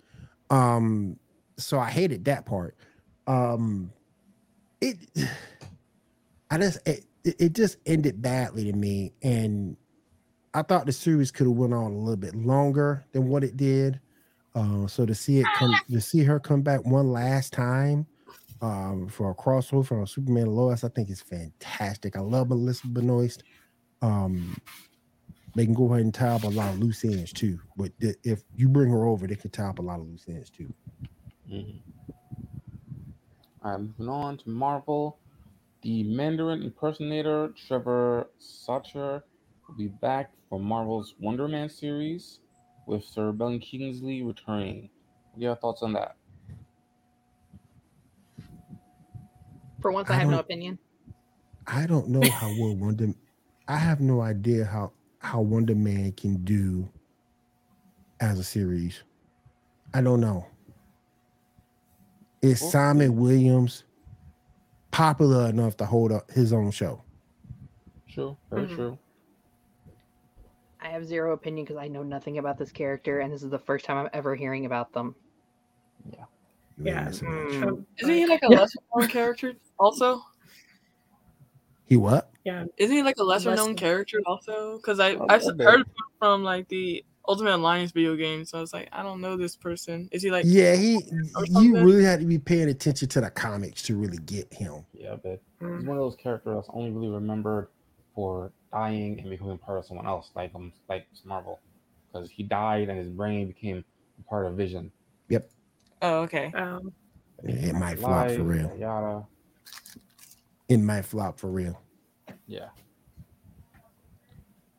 B: Um, so I hated that part. Um, it, *sighs* I just it, it it just ended badly to me, and I thought the series could have went on a little bit longer than what it did. Uh, so to see it come to see her come back one last time um, for a crossover from Superman Lois, I think is fantastic. I love Melissa Benoist. Um, they can go ahead and tie up a lot of loose ends too. But th- if you bring her over, they can tie up a lot of loose ends too.
E: Mm-hmm. Moving on to Marvel. The Mandarin impersonator Trevor Sacher will be back for Marvel's Wonder Man series, with Sir Ben Kingsley returning. What are your thoughts on that?
D: For once, I,
B: I
D: have no opinion.
B: I don't know how *laughs* well Wonder. I have no idea how how Wonder Man can do as a series. I don't know. Is
E: Well,
B: Simon Williams popular enough to hold up his own show?
E: True, very
C: Mhm.
E: true.
D: I have zero opinion because I know nothing about this character, and this is the first time I'm ever hearing about them.
B: You ain't
C: Yeah.
B: missing.
D: Mm.
F: Isn't he like a
D: Yeah.
F: lesser known character also?
B: He what?
C: yeah,
F: Isn't he like a lesser
C: Lesser.
F: known character also? Because I I've heard from like the Ultimate Alliance video game, so I was like, I don't know this person. Is he like?
B: Yeah, he. You really had to be paying attention to the comics to really get him.
E: Yeah, but he's
C: Mm.
E: one of those characters I only really remembered for dying and becoming part of someone else, like um, like Marvel, because he died and his brain became part of Vision. Yep.
F: Oh, okay.
C: um,
B: It might flop for real.
E: Yada, yada.
B: It might flop for real.
E: Yeah.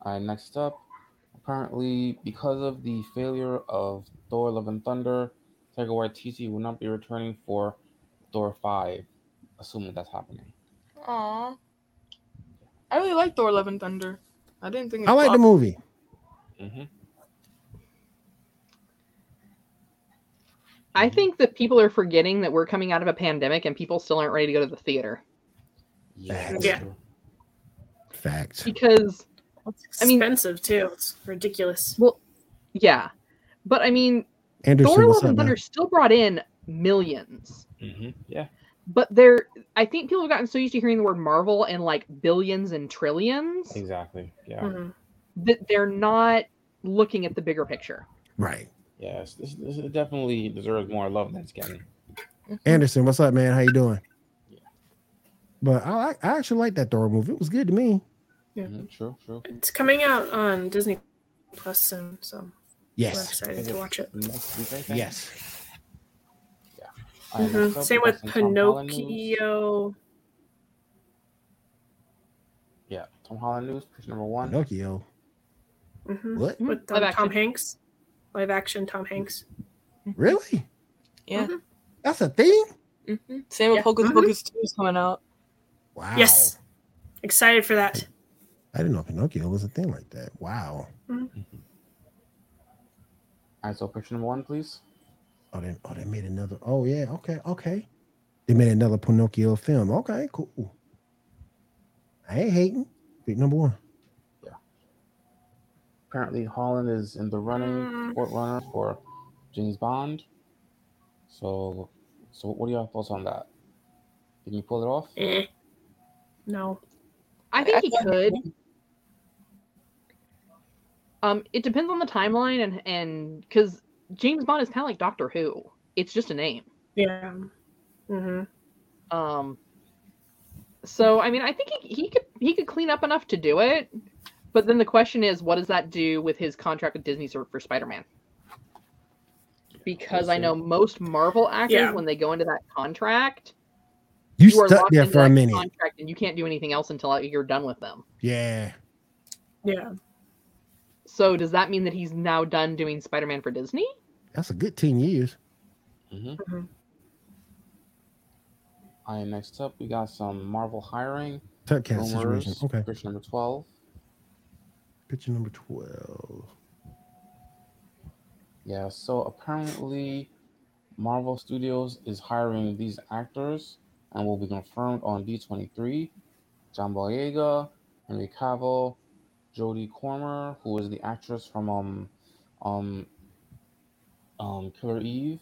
E: All right, next up. Apparently, because of the failure of Thor Love and Thunder, Taika Waititi will not be returning for Thor 5, assuming that's happening.
F: Aw. I really like Thor: Love and Thunder. I didn't think. it
B: I like the movie.
E: Mm-hmm.
D: I think that people are forgetting that we're coming out of a pandemic and people still aren't ready to go to the theater
E: Yeah.
B: Facts.
C: Yeah.
E: true.
B: Facts.
D: because
C: it's
D: I mean-
C: expensive too. It's ridiculous.
D: Well, yeah, but I mean,
B: Anderson,
D: Thor:
B: what's
D: Love
B: up,
D: and
B: man?
D: Thunder still brought in millions,
E: Mm-hmm. Yeah.
D: But they're I think people have gotten so used to hearing the word Marvel and like billions and trillions
E: Exactly. Yeah.
C: Mhm.
D: that they're not looking at the bigger picture.
B: Right.
E: Yes. This, this definitely deserves more love than it's getting.
B: Anderson, what's up, man? How you doing?
E: Yeah.
B: But I, I actually like that Thor movie. It was good to me.
C: Yeah.
E: Mhm, True. True.
C: It's coming out on Disney Plus soon, so we're
B: Yes.
C: excited to watch it.
E: Next week, I think.
B: Yes.
E: All right,
C: Mhm. Same with
E: Pinocchio. Tom Holland Tom Holland news. Picture number one.
B: Pinocchio.
C: hmm
B: What?
C: With
D: Live
C: um, Tom. Hanks, live action Tom Hanks.
B: Really?
F: Yeah.
B: That's a thing?
F: hmm Same with
C: Yeah.
F: Hocus
C: Mhm.
F: Pocus 2 is coming out.
B: Wow.
C: Yes, excited for that.
B: I didn't know Pinocchio was a thing like that. Wow.
E: All right, so picture number one, please.
B: Oh, they oh they made another. Oh yeah. Okay. Okay. They made another Pinocchio film. Okay. Cool. I ain't hating. Pick number one. Yeah.
E: Apparently, Holland is in the running,
C: Mm.
E: court runner for James Bond. So, so what are your thoughts on that? Can you pull it off?
C: Eh. No.
D: I think he could. Um, it depends on the timeline and and because James Bond is kind of like Doctor Who. It's just a name.
C: Yeah. hmm
D: Um, so I mean, I think he, he could he could clean up enough to do it. But then the question is, what does that do with his contract with Disney for, for Spider Man? Because I know most Marvel actors,
C: Yeah.
D: when they go into that contract,
B: You,
D: you are
B: stuck there for a minute.
D: contract, and you can't do anything else until you're done with them.
B: Yeah.
C: Yeah.
D: So does that mean that he's now done doing Spider Man for Disney?
B: That's a good 10 years.
E: Mm-hmm.
C: Mhm.
E: All right, next up, we got some Marvel hiring
B: Tuckcat situation. Okay.
E: Picture number 12.
B: Picture number 12.
E: Yeah, so apparently Marvel Studios is hiring these actors and will be confirmed on D23. John Boyega, Henry Cavill, Jodie Comer, who is the actress from um um um Killer Eve,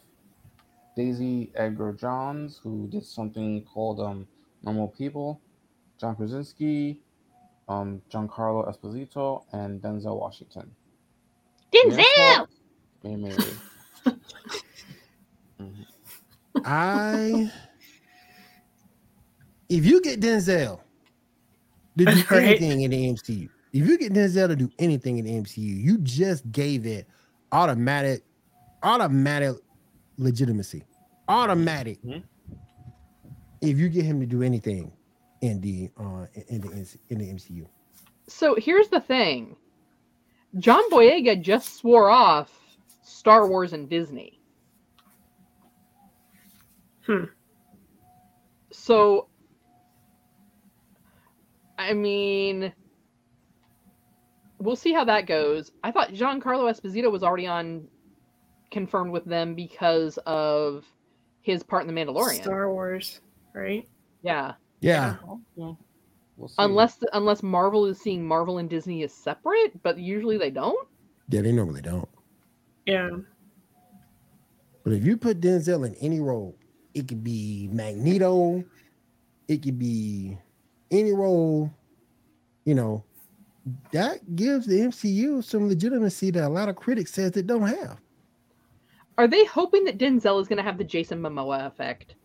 E: Daisy Edgar Jones, who did something called um Normal People, John Krasinski, um Giancarlo Esposito, and Denzel Washington.
D: Denzel.
E: Maybe, maybe. Mhm.
B: I if you get Denzel *laughs* to do anything in the MCU, if you get Denzel to do anything in the MCU, you just gave it automatic, automatic legitimacy. Automatic.
E: Mhm.
B: If you get him to do anything in the uh in the in the MCU.
D: So here's the thing. John Boyega just swore off Star Wars and Disney.
C: Hmm.
D: So I mean we'll see how that goes. I thought Giancarlo Esposito was already on confirmed with them because of his part in the Mandalorian.
C: Star Wars, right?
D: yeah.
B: Yeah.
E: Yeah, we'll see.
D: Unless unless Marvel is seeing Marvel and Disney as separate, but usually they don't.
B: Yeah, they normally don't.
C: Yeah.
B: But if you put Denzel in any role, it could be Magneto, it could be any role, you know, that gives the MCU some legitimacy that a lot of critics says it don't have.
D: Are they hoping that Denzel is going to have the Jason Momoa effect?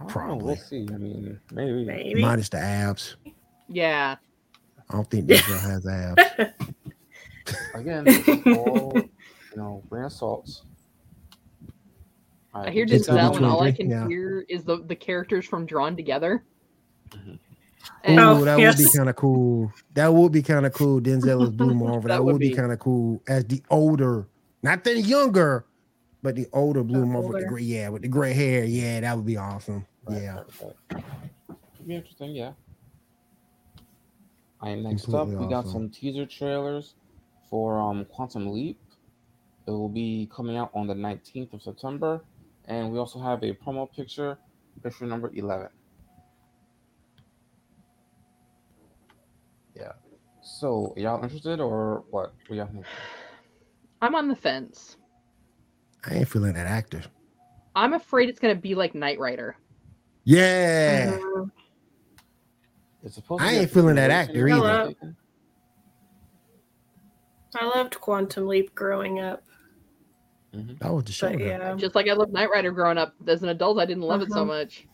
E: I don't know,
B: Probably.
E: We'll see. I mean, maybe.
C: Maybe.
B: Minus the abs.
D: Yeah.
B: I don't think Denzel *laughs* has abs. *laughs*
E: Again, this is all you know, grain of salt.
D: I hear Denzel, and all I can
B: yeah.
D: hear is the, the characters from Drawn Together.
E: Mhm.
D: And
B: Oh, that would be kind of cool. That would be kind of cool. Denzel is Blue *laughs* Marvel. That,
D: That
B: would
D: would
B: be,
D: be.
B: kind of cool as the older, not the younger, but the older Blue
C: The
B: Marvel with the gray, yeah, with the gray hair. Yeah, that would be awesome.
E: Right,
B: Yeah.
E: right, right. Be interesting, yeah. All right, next up,
B: Completely
E: we got
B: awesome.
E: some teaser trailers for um Quantum Leap. It will be coming out on the 19th of September, and we also have a promo picture, picture number 11. Yeah. So, y'all interested or what? What y'all think?
D: I'm on the fence.
B: I ain't feeling that actor.
D: I'm afraid it's going to be like Knight Rider.
B: Yeah.
C: Mhm.
E: It's supposed
B: I ain't feeling that actor
C: either.
E: not mistaken.
C: I loved Quantum Leap growing up,
B: That was the show.
C: yeah.
D: Just like I loved Knight Rider growing up. As an adult, I didn't love it so
C: Uh-huh.
D: much.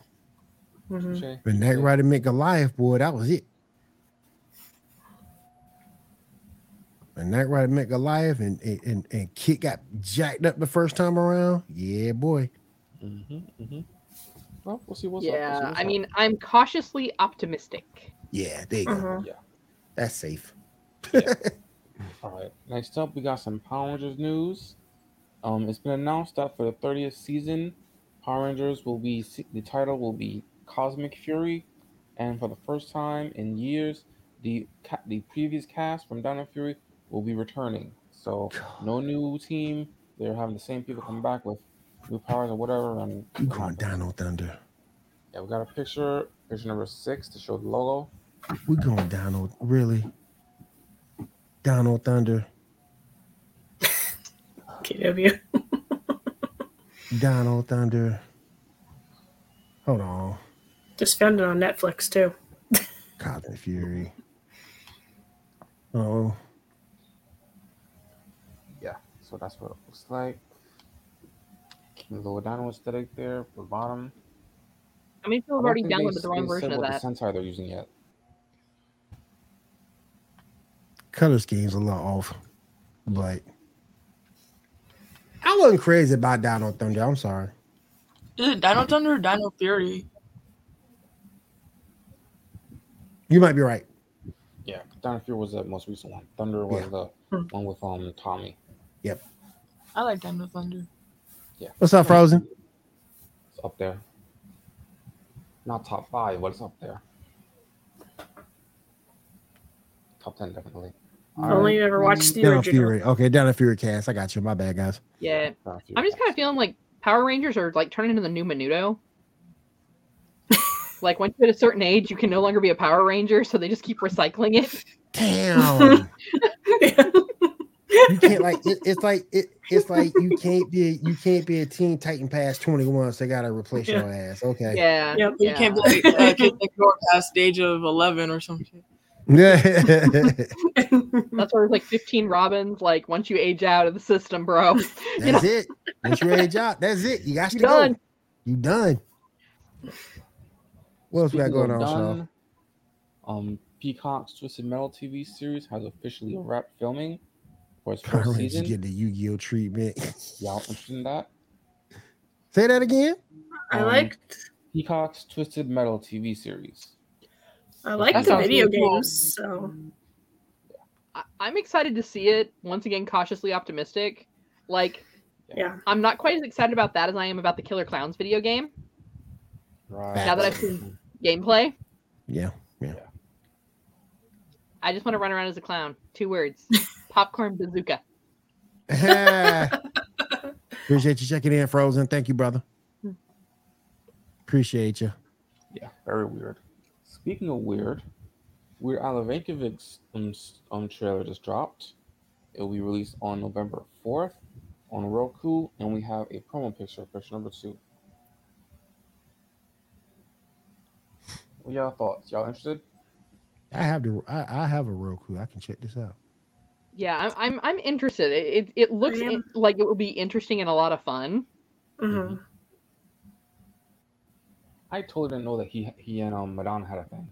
C: Mhm.
E: Touche.
B: When Knight Rider met Goliath, boy, that was it. When Knight Rider met Goliath and, and, and, and KITT got jacked up the first time around, yeah, boy.
E: Mm-hmm, mm-hmm. Well, we'll see what's up. we'll see
D: yeah.
E: what's
D: I
E: up.
D: mean, I'm cautiously optimistic.
B: Yeah, there you go.
C: Mhm.
B: That's safe. *laughs*
E: All right. Next up, we got some Power Rangers news. Um, it's been announced that for the 30th season, Power Rangers will be the title will be Cosmic Fury, and for the first time in years, the the previous cast from Dino Fury will be returning. So no new team. They're having the same people come back with new powers or whatever. And
B: You going Dino Thunder?
E: yeah, we got a picture, picture number six to show the logo.
B: We're going Dino? Really? Dino Thunder? *laughs*
C: KW. *laughs*
B: Dino Thunder? Hold on.
C: Just found it on Netflix too.
B: Cosmic Fury. Oh,
E: Yeah, so that's what it looks like. A little dino aesthetic there for the bottom.
D: I mean, people have already
E: think they
D: downloaded the wrong version of
E: what
D: that.
E: The Sentai they're using yet.
B: color scheme's a little off, but I wasn't crazy about Dino Thunder. I'm sorry.
F: Is it Dino Thunder or Dino Fury?
B: You might be right.
E: Yeah, Dino Fury was the most recent one. Thunder was
B: Yeah.
E: the one with um Tommy.
F: I like Dino Thunder. Yeah.
B: What's up, Frozen?
E: It's up there. Not top five, but it's up there. Top ten definitely.
C: I've only ever watched the
B: Dino
C: original.
B: Fury. Okay, Down Dino Fury cast. I got you. My bad, guys.
D: Yeah, I'm just kind of feeling like Power Rangers are like turning into the new Menudo. *laughs* like once you hit a certain age, you can no longer be a Power Ranger, so they just keep recycling it.
B: Damn. You can't *laughs* like it, it's like it, it's like you can't be you can't be a teen titan past 21 so they gotta replace your ass okay
D: Yeah,
C: Yep. *laughs*
F: You can't be like uh, kids next door past the age of eleven or something. *laughs*
B: yeah
D: That's where it's like 15 Robins. Like once you age out of the system, bro, you know,
B: that's it once you age out that's it you got to
D: you
B: go
D: done.
B: you done what else we got going on Shaw?
E: done, um, Peacock's Twisted Metal TV series has officially wrapped filming for its
B: Power
E: first
B: Rangers
E: season.
B: get the Yu-Gi-Oh treatment
E: Y'all interested in that?
B: say that again
C: I
E: Um,
C: liked
E: Peacock's Twisted Metal TV series.
C: I like
E: That
C: the video
F: really cool.
C: games. So
D: I- I'm excited to see it. Once again, cautiously optimistic. Like
C: yeah.
D: I'm not quite as excited about that as I am about the Killer Clowns video game
E: Right.
D: Now that I've seen- gameplay.
B: Yeah.
D: Yeah I just want to run around as a clown. Two words: *laughs* popcorn bazooka. *laughs*
B: appreciate you checking in frozen thank you brother appreciate you
E: Yeah, very weird. Speaking of weird, Weird Al Yankovic's um, s- um trailer just dropped. It will be released on November fourth on Roku, and we have a promo picture, of picture number two. What y'all thoughts? Y'all interested?
B: i have the I, I have a roku i can check this out
D: Yeah, I'm I'm, I'm interested. It it, it looks in- like it will be interesting and a lot of fun.
C: hmm
E: I totally didn't know that he he and um Madonna had a thing.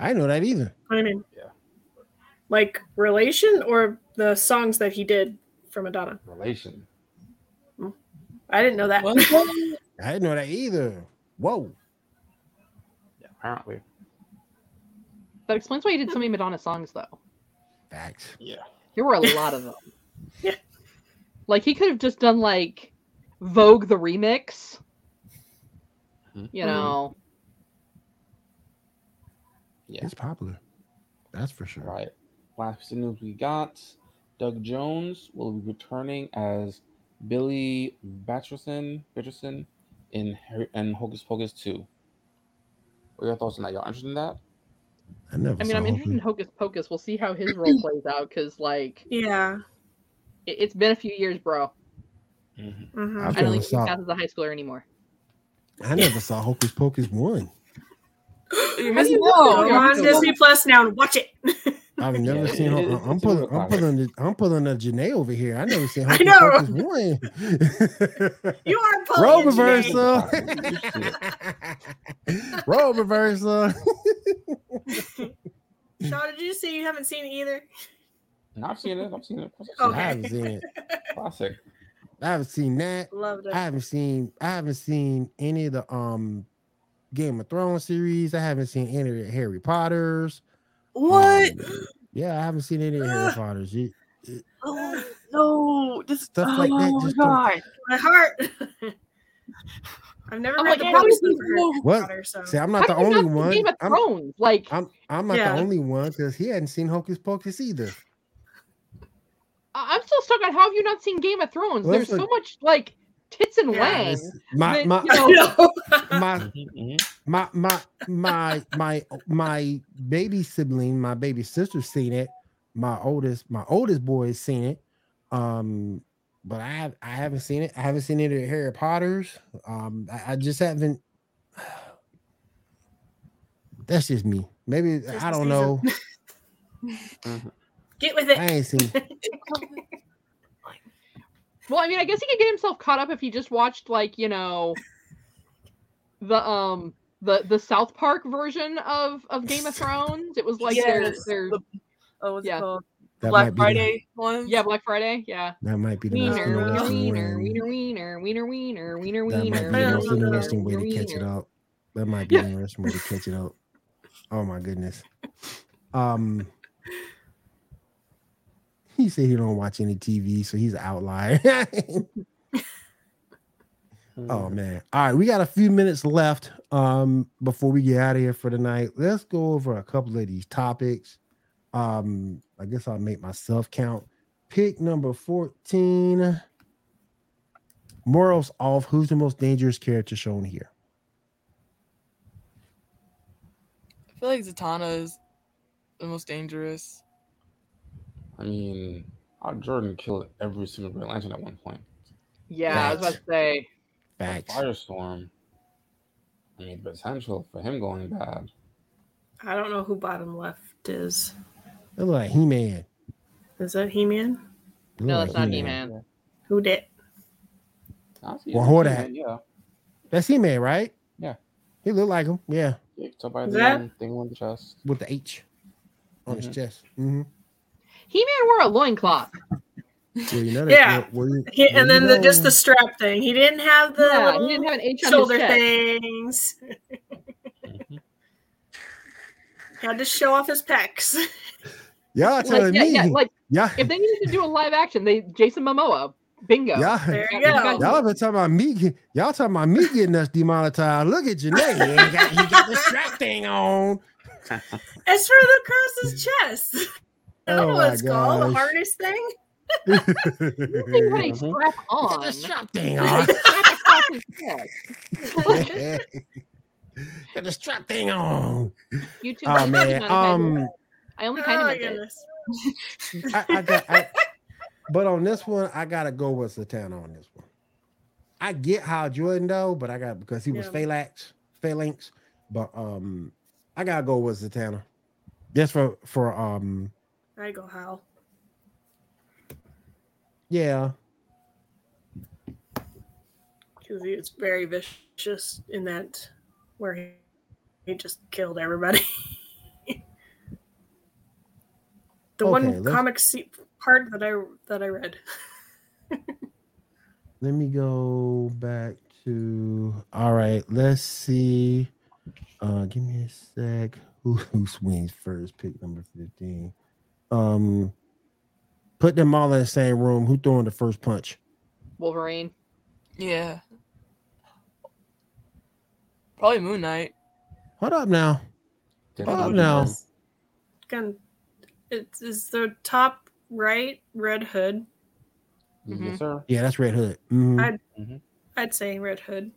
B: i know that either
C: I mean,
E: Yeah.
C: like relation or the songs that he did for Madonna.
E: Relation.
C: I didn't know that.
F: What? *laughs*
B: i didn't know that either whoa
E: Yeah, apparently.
D: That explains why he did so many Madonna songs, though.
B: Facts
E: Yeah.
D: There were a lot of them.
C: Yeah. *laughs*
D: Like he could have just done like Vogue the remix. You
C: Mhm.
D: know,
E: Yeah.
B: it's popular that's for sure
E: Right. Last piece of news we got: Doug Jones will be returning as Billy Butcherson, Butcherson in Harry, in Hocus Pocus Two. What are your thoughts on that? Y'all interested in that?
B: I never
D: I mean,
B: saw
D: I'm interested in
B: Hocus-
D: Hocus Pocus. We'll see how his role *clears throat* plays out because, like,
C: Yeah.
D: it, it's been a few years, bro.
E: Mm-hmm.
C: hmm
B: I've
D: I don't
B: never
D: think he
B: saw
D: passes a high schooler anymore.
B: I never saw Hocus Pocus one.
F: You're *gasps*
D: How do you
F: out.
D: know?
C: Go on Disney Plus now. Watch it. *laughs*
B: I've never
E: Yeah,
B: seen.
E: it-
B: Ho-
E: it-
B: I'm
E: it's
B: pulling. I'm
E: classic.
B: pulling. The, I'm pulling a Janae over here. I never seen *laughs*
C: I know.
B: Pocus one. *laughs*
C: you are pulling
B: Role
C: it, Janae.
B: reversal. Role reversal. *laughs*
C: Shaw, did you say you haven't seen it either?
E: No, I've seen it. I've seen it. Of
B: I
E: I've seen
C: Okay.
B: haven't seen it.
E: it. *laughs* Classic.
B: I haven't seen that.
C: Loved it.
B: I haven't seen. I haven't seen any of the um Game of Thrones series. I haven't seen any of the Harry Potters.
F: What?
B: Um, yeah, I haven't seen any of Harry *gasps* Potters. You-
F: Oh, no, this
B: Stuff
F: oh
B: like that
F: my
B: just don't-
F: god.
C: My heart. *laughs* I've never
D: I'm
C: read
D: like,
C: the books
D: is this
C: Harry
F: low?
B: What?
C: Potter, *laughs* so
B: See, I'm not the
D: How have you
B: only
D: seen
B: one.
D: Game of
B: I'm,
D: like
B: I'm I'm not
C: Yeah.
B: the only one because he hadn't seen Hocus Pocus either.
D: I- I'm still stuck on how have you not seen Game of Thrones?
B: Well,
D: There's
B: that's
D: so
B: a-
D: much like tits and
C: Yeah,
D: wang.
B: My
D: But,
B: my
D: you know, *laughs*
C: No.
B: my my my my my my baby sibling, my baby sister's seen it. My oldest, my oldest boy has seen it. Um, but I have I haven't seen it. I haven't seen any of the Harry Potters. Um, I, I just haven't. *sighs* That's just me. Maybe
C: Just
B: I don't know. *laughs*
C: Get with it.
B: I ain't seen. *laughs*
D: Well, I mean, I guess he could get himself caught up if he just watched like you know the um the the South Park version of of Game of Thrones. It was like their
F: Yes,
D: their
F: the- Oh, what's
D: Yeah.
F: it called?
B: That
F: Black
B: might be
F: Friday one?
D: yeah Black Friday. Yeah,
B: that might be the most
D: wiener wiener
B: interesting
D: wiener
B: way.
D: wiener wiener wiener wiener wiener
B: That might be the most interesting way to catch it
D: wiener.
B: up. That might be
D: Yeah.
B: the interesting way to catch it up. Oh my goodness. Um he said he don't watch any TV, so he's an outlier. *laughs* oh man. All right, we got a few minutes left um before we get out of here for tonight. Let's go over a couple of these topics. Um, I guess I'll make myself count. Pick number 14. Morals off. Who's the most dangerous character shown here?
F: I feel like Zatanna is the most dangerous.
E: I mean, Hal Jordan killed every single Green Lantern at one point.
D: Yeah, I was about to say.
B: Facts.
E: Firestorm. I mean, potential for him going bad.
C: I don't know who bottom left is.
B: They look like He-Man.
C: Is that He Man?
B: They look
D: No,
B: like
D: that's not
B: He-Man.
D: He-Man.
C: Who did?
E: I see
B: Well,
E: him,
B: hold
E: He-Man,
B: that.
E: Yeah.
B: That's He-Man, right?
E: Yeah.
B: He looked like him. Yeah,
E: yeah. So by the
C: that-
E: thing on the chest.
B: with the H on his
E: Mhm.
B: chest. Mm-hmm.
D: He-Man wore a loincloth.
B: Well, you know.
C: Yeah.
B: well, well, you-
C: He,
B: well,
C: and
B: you
C: then the, just the strap thing. He didn't have the
D: Yeah, he didn't have an H on
C: shoulder
D: his chest.
C: things.
E: Mhm. *laughs*
C: Had to show off his pecs. *laughs*
B: y'all
D: Like,
B: telling
D: yeah,
B: me,
D: yeah, like
B: yeah,
D: if they needed to do a live action, they Jason Momoa, bingo.
B: y'all,
C: There you go.
B: y'all been talking about me. Y'all talking about me getting us demonetized. Look at Janae. *laughs* He ain't got, he got the strap thing on. *laughs*
C: It's for the *laughs* across his chest. I don't
B: Oh
C: know
B: my
C: what it's called. The
B: gosh.
C: harness thing.
D: You think what a strap
B: Got
D: on.
B: the strap thing on.
D: Strap across his chest.
B: got the strap thing on.
D: YouTube.
B: Oh man. Um.
D: I only kind
C: Oh
D: of
C: my
D: meant it.
C: goodness.
B: I, I got, I, *laughs* but on this one, I gotta go with Zatanna on this one. I get Hal Jordan though, but I got because he was
C: Yeah.
B: Parallax, Parallax, but um, I gotta go with Zatanna. Just for for um,
C: I go Hal.
B: yeah,
C: Because he was very vicious in that where he, he just killed everybody. *laughs* the
B: Okay,
C: one
B: let's-
C: comic se- part that I that I read. *laughs*
B: let me go back to all right. Let's see. Uh, give me a sec. Who who swings first? Pick number fifteen. Um, put them all in the same room. Who throwing the first punch?
D: Wolverine.
F: Yeah. Probably Moon Knight.
B: Hold up now.
E: Definitely
B: up
E: now be
B: no.
C: Gun. It's is the top right Red Hood.
D: Mhm.
E: Yes, sir.
B: Yeah, that's Red Hood. Mhm.
C: I- I'd say Red Hood.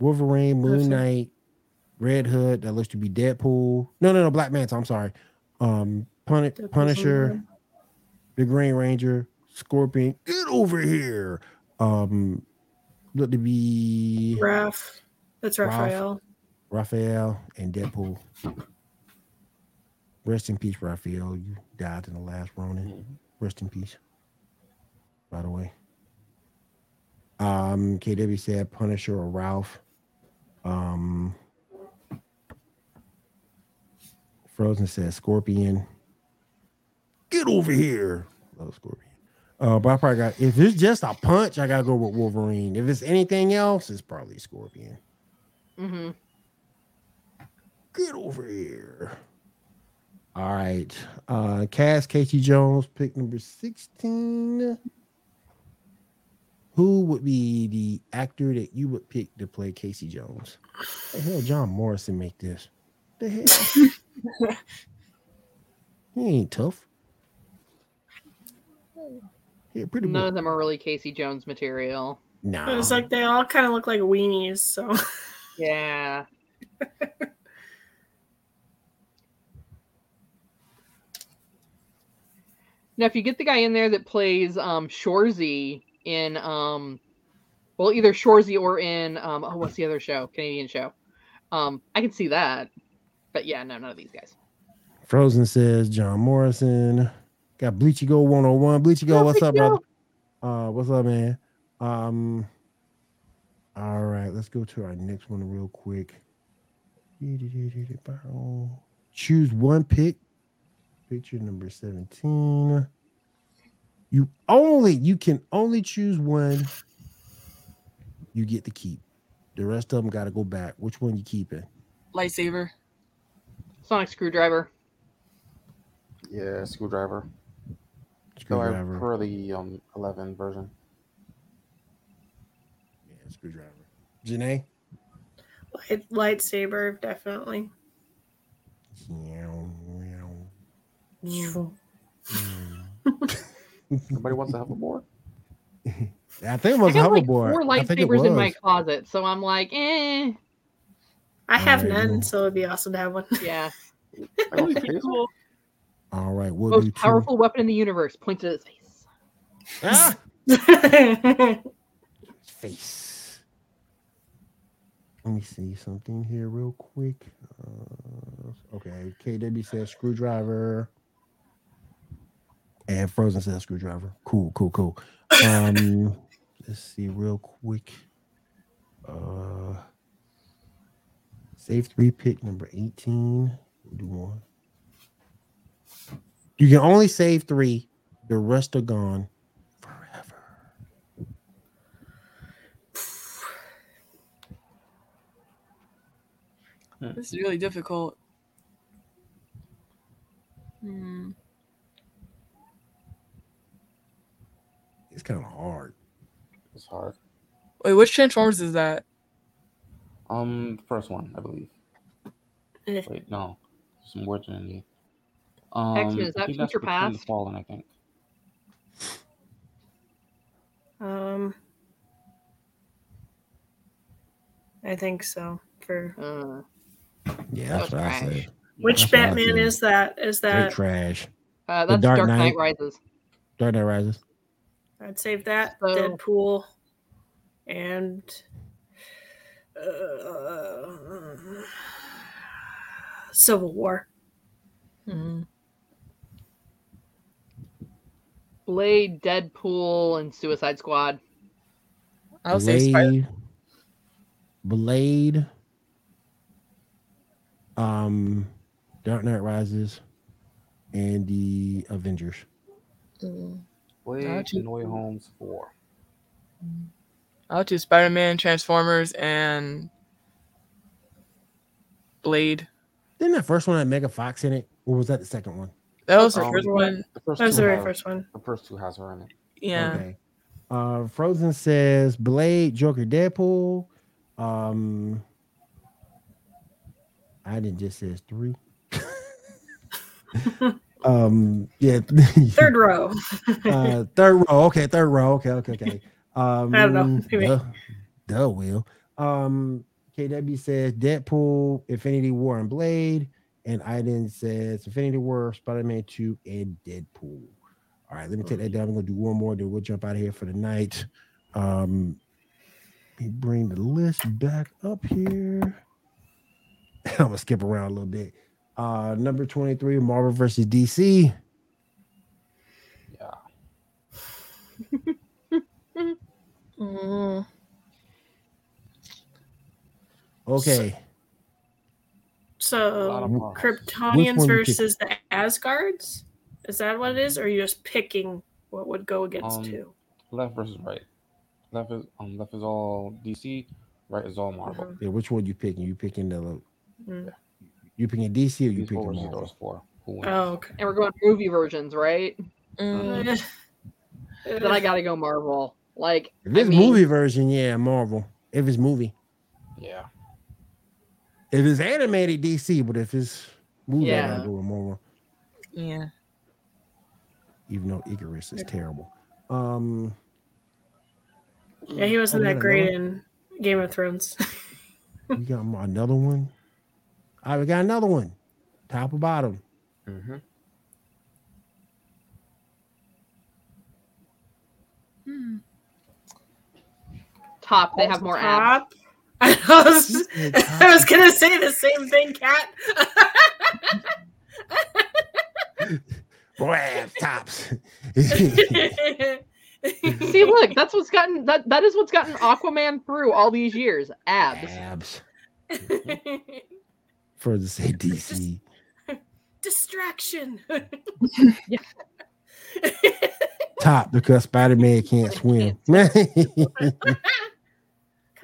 B: Wolverine, Moon
C: Person.
B: Knight, Red Hood. That looks to be Deadpool. No, no, no, Black Manta. I'm sorry. Um, Pun- Punisher, the Green Ranger, Scorpion. Get over here. Um, look to be
C: there. Raph. That's
B: Ralph.
C: Raphael.
B: Raphael and Deadpool. Rest in peace, Raphael. You died in the last Ronin.
E: Mhm.
B: Rest in peace. By the way. Um, KW said Punisher or Ralph. Um, Frozen says Scorpion. Get over here. Love Scorpion. Uh, but I probably got if it's just a punch, I gotta go with Wolverine. If it's anything else, it's probably Scorpion.
D: Mm-hmm.
B: Get over here. All right. Uh Cass Casey Jones, pick number 16. Who would be the actor that you would pick to play Casey Jones? The hell, John Morrison make this. The hell? *laughs* he ain't tough. Yeah, pretty
D: None
B: much.
D: of them are really Casey Jones material.
B: Nah.
C: It's like they all kind of look like weenies. So
D: Yeah. *laughs* now, if you get the guy in there that plays um Shoresy in um, well, either Shoresy or in um, oh, what's the other show? Canadian show. Um, I can see that, but yeah, no, none of these guys.
B: Frozen says John Morrison. Got Bleachy Go 101. Bleachy Go, what's up, brother? Uh, what's up, man? Um, all right, let's go to our next one real quick. Choose one pick. Picture number 17. You only you can only choose one. You get to keep. The rest of them got to go back. Which one you keeping?
F: Lightsaber.
D: Sonic Screwdriver.
E: Yeah, screwdriver. So I
B: Screwdriver.
E: prefer the um 11 version.
B: Yeah, screwdriver. Janae?
C: light, lightsaber, definitely.
E: Nobody wants to have a board.
B: I think it
D: I
B: was a
D: got like four
B: I think
D: lightsabers in my closet, so I'm like, eh,
C: I have
B: Alright,
C: none,
B: well.
C: so it'd be awesome to have one.
D: yeah.
E: I go for Hazel.
B: All right, we'll do
D: Most
B: two.
D: powerful weapon in the universe. Points at his face.
B: Ah, *laughs* face. Let me see something here real quick. Uh, okay, KW says screwdriver. And Frozen says screwdriver. Cool, cool, cool. Um, *laughs* let's see real quick. Uh, save three pick number 18. We'll do one. You can only save three. The rest are gone forever.
F: This is really difficult. Hmm.
B: Kind of hard.
E: It's hard.
F: Wait, which Transformers is that?
E: Um, the first one, I believe.
C: Eh.
E: Wait, no, some words in the. Um,
D: X-Men, is that Future
E: Between the
D: Past?
E: Fallen, I think.
C: um, I think so. For
D: Uh,
B: Yeah, that's
D: That's
B: what I say.
C: which
B: That's what I
C: Batman is that? Is
B: Straight
C: that?
B: trash.
D: uh,
B: The
D: that's
B: Dark
D: Dark,
B: Knight.
D: Knight Rises.
B: Dark Knight Rises.
C: I'd save that.
D: So-
C: Deadpool, and uh, Civil War.
F: Hmm.
D: Blade, Deadpool, and Suicide Squad.
F: I'll say Spider.
B: Blade. Blade. Um, Dark Knight Rises, and the Avengers.
E: Blade,
F: Gotcha.
E: No Way Home's four.
F: I'll choose Spider Man, Transformers, and Blade.
B: Didn't that first one have Megan Fox in it, or was that the second one?
F: That was the
E: Um,
F: first one.
E: The first
C: That was the very
E: have-
C: first one.
E: The first two has her in it.
F: Yeah.
B: Okay. Uh, Frozen says Blade, Joker, Deadpool. Um, I didn't just says three. *laughs* *laughs* um, yeah. *laughs*
C: Third row.
B: uh, third row. Okay, third row. Okay, okay, okay. Um, *laughs*
C: I don't know. Maybe.
B: Duh, duh, will. Um, KW says Deadpool, Infinity War, and Blade. And Iden says Infinity War, Spider Man 2, and Deadpool. All right, let me take that down. i'm gonna do one more, then we'll jump out of here for the night. Um, let me bring the list back up here. *laughs* I'm gonna skip around a little bit. Uh, number 23, Marvel versus DC.
E: Yeah.
F: Mm.
B: Okay.
E: A lot
C: So. Kryptonians versus the Asgards. Is that what it is, or are you just picking what would go against
E: Um,
C: two?
E: Left versus right. Left is um left is all DC. Right is all Marvel.
C: Mhm.
B: Yeah, which one you picking? You picking the
C: Mm.
B: You picking DC or you
E: These
B: picking Marvel?
E: those four. Who wins?
C: Oh, okay.
D: And we're going movie versions, right?
F: Mm,
D: Then I gotta go Marvel. Like
B: If
D: I mean,
B: movie version, yeah, Marvel. If it's movie,
E: Yeah.
B: if it's animated, DC. But if it's movie, I
D: Yeah.
B: gotta go with Marvel.
F: yeah.
B: Even though Ikaris is terrible. Um,
C: Yeah, he wasn't
B: Oh,
C: that great
B: another
C: in Game of Thrones. *laughs*
B: we got another one. All right, we got another one. Top or bottom?
E: Mm-hmm.
F: Hmm.
D: top. They have more abs. *laughs*
C: I was, *laughs* I was gonna say the same thing, Cat.
B: Boy, abs, tops. *laughs*
D: See, look, that's what's gotten that that is what's gotten Aquaman through all these years. Abs.
B: abs. Further say DC. *laughs*
C: Distraction. *laughs*
B: Top because Spider Man *laughs* can't swim.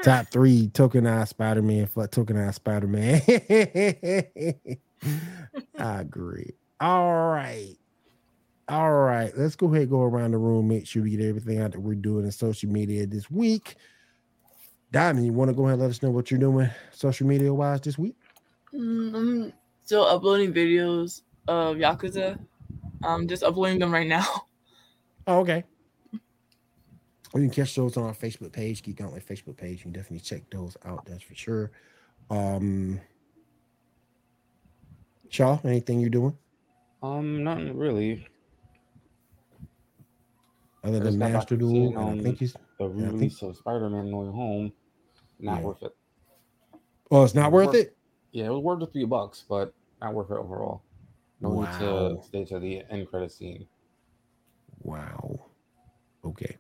B: Top three tokenized Spider Man for tokenized Spider Man. I agree. All right. All right. Let's go ahead and go around the room. Make sure we get everything out that we're doing in social media this week. Diamond, you want to go ahead and let us know what you're doing social media wise this week?
F: Mm, I'm still uploading videos of Yakuza. I'm just uploading them right now. *laughs*
B: Oh, okay. You can catch those on our Facebook page, Geek Gauntlet Facebook page. You can definitely check those out. That's for sure. Um, Shaw, anything you're doing
E: Um, nothing really.
B: other than
E: just got back
B: Master
E: to
B: Duel? And I think he's.
E: The
B: I think-
E: release of Spider-Man No Way Home, not
B: Yeah.
E: worth it.
B: Oh, it's not worth it.
E: Yeah, it was worth the three bucks, but not worth it overall. No need to stay to the end credit scene.
B: Wow. Okay.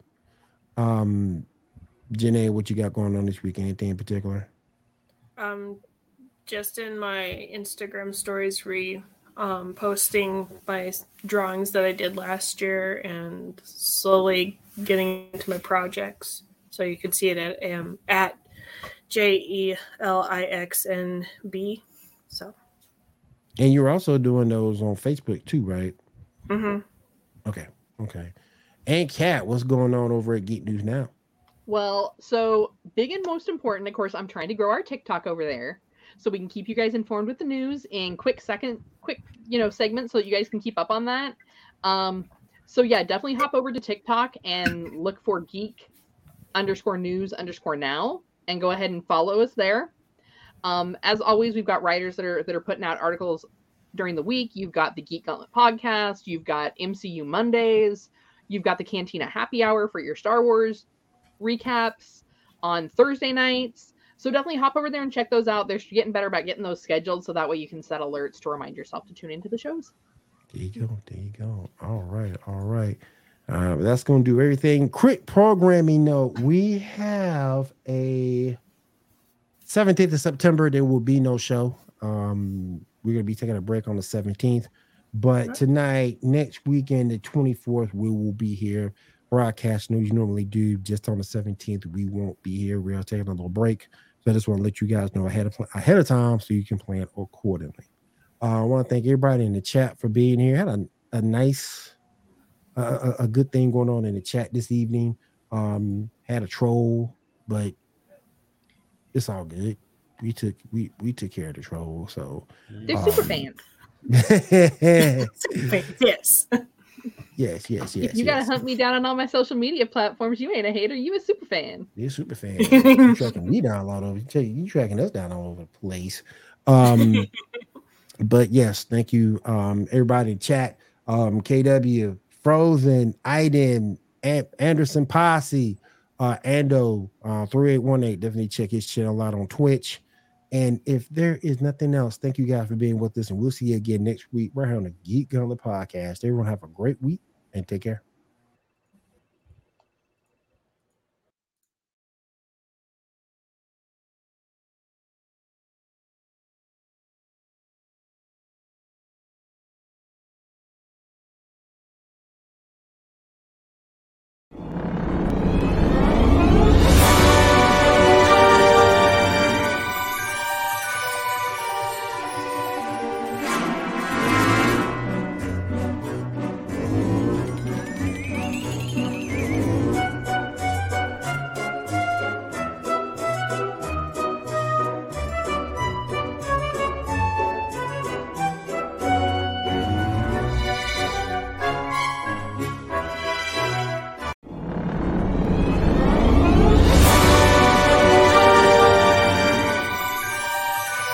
B: Um, Janae, what you got going on this week? Anything in particular?
C: um, just in my Instagram stories, re um, posting my drawings that I did last year and slowly getting into my projects. So you can see it at um, at J E L I X N B. So,
B: And you're also doing those on Facebook too, right?
C: hmm
B: Okay. Okay. And Kat, what's going on over at Geek News now?
D: Well, so big and most important, of course, I'm trying to grow our TikTok over there so we can keep you guys informed with the news in quick second, quick, you know, segments so that you guys can keep up on that. Um, so yeah, definitely hop over to TikTok and look for geek underscore news underscore now and go ahead and follow us there. Um, as always, we've got writers that are that are putting out articles during the week. You've got the Geek Gauntlet podcast, you've got MCU Mondays, you've got the Cantina Happy Hour for your Star Wars recaps on Thursday nights. So definitely hop over there and check those out. They're getting better about getting those scheduled so that way you can set alerts to remind yourself to tune into the shows.
B: There you go. There you go. All right. All right. Uh, that's going to do everything. Quick programming note. We have a 17th of September. There will be no show. Um, we're going to be taking a break on the 17th. But tonight, next weekend, the 24th, we will be here. Broadcast news you normally do just on the 17th. We won't be here. We are taking a little break. So I just want to let you guys know ahead of ahead of time so you can plan accordingly. Uh, I want to thank everybody in the chat for being here. Had a, a nice, a, a good thing going on in the chat this evening. Um, had a troll, but it's all good. We took we we took care of the troll. So
D: They're
B: Um, *laughs* *laughs*
D: super fans.
B: yes,
C: yes.
B: yes, yes, yes.
D: if you gotta
B: yes.
D: hunt me down on all my social media platforms, you ain't a hater. You a super fan.
B: You're a super fan. *laughs* you tracking me down all over. You you tracking us down all over the place. Um, but yes, thank you, um, everybody in chat. Um, KW, Frozen, Iden, An- Anderson Posse, uh, Ando, uh, 3818. Definitely check his channel out on Twitch. And if there is nothing else, thank you guys for being with us. And we'll see you again next week right here on the Geek Gauntlet podcast. Everyone have a great week and take care.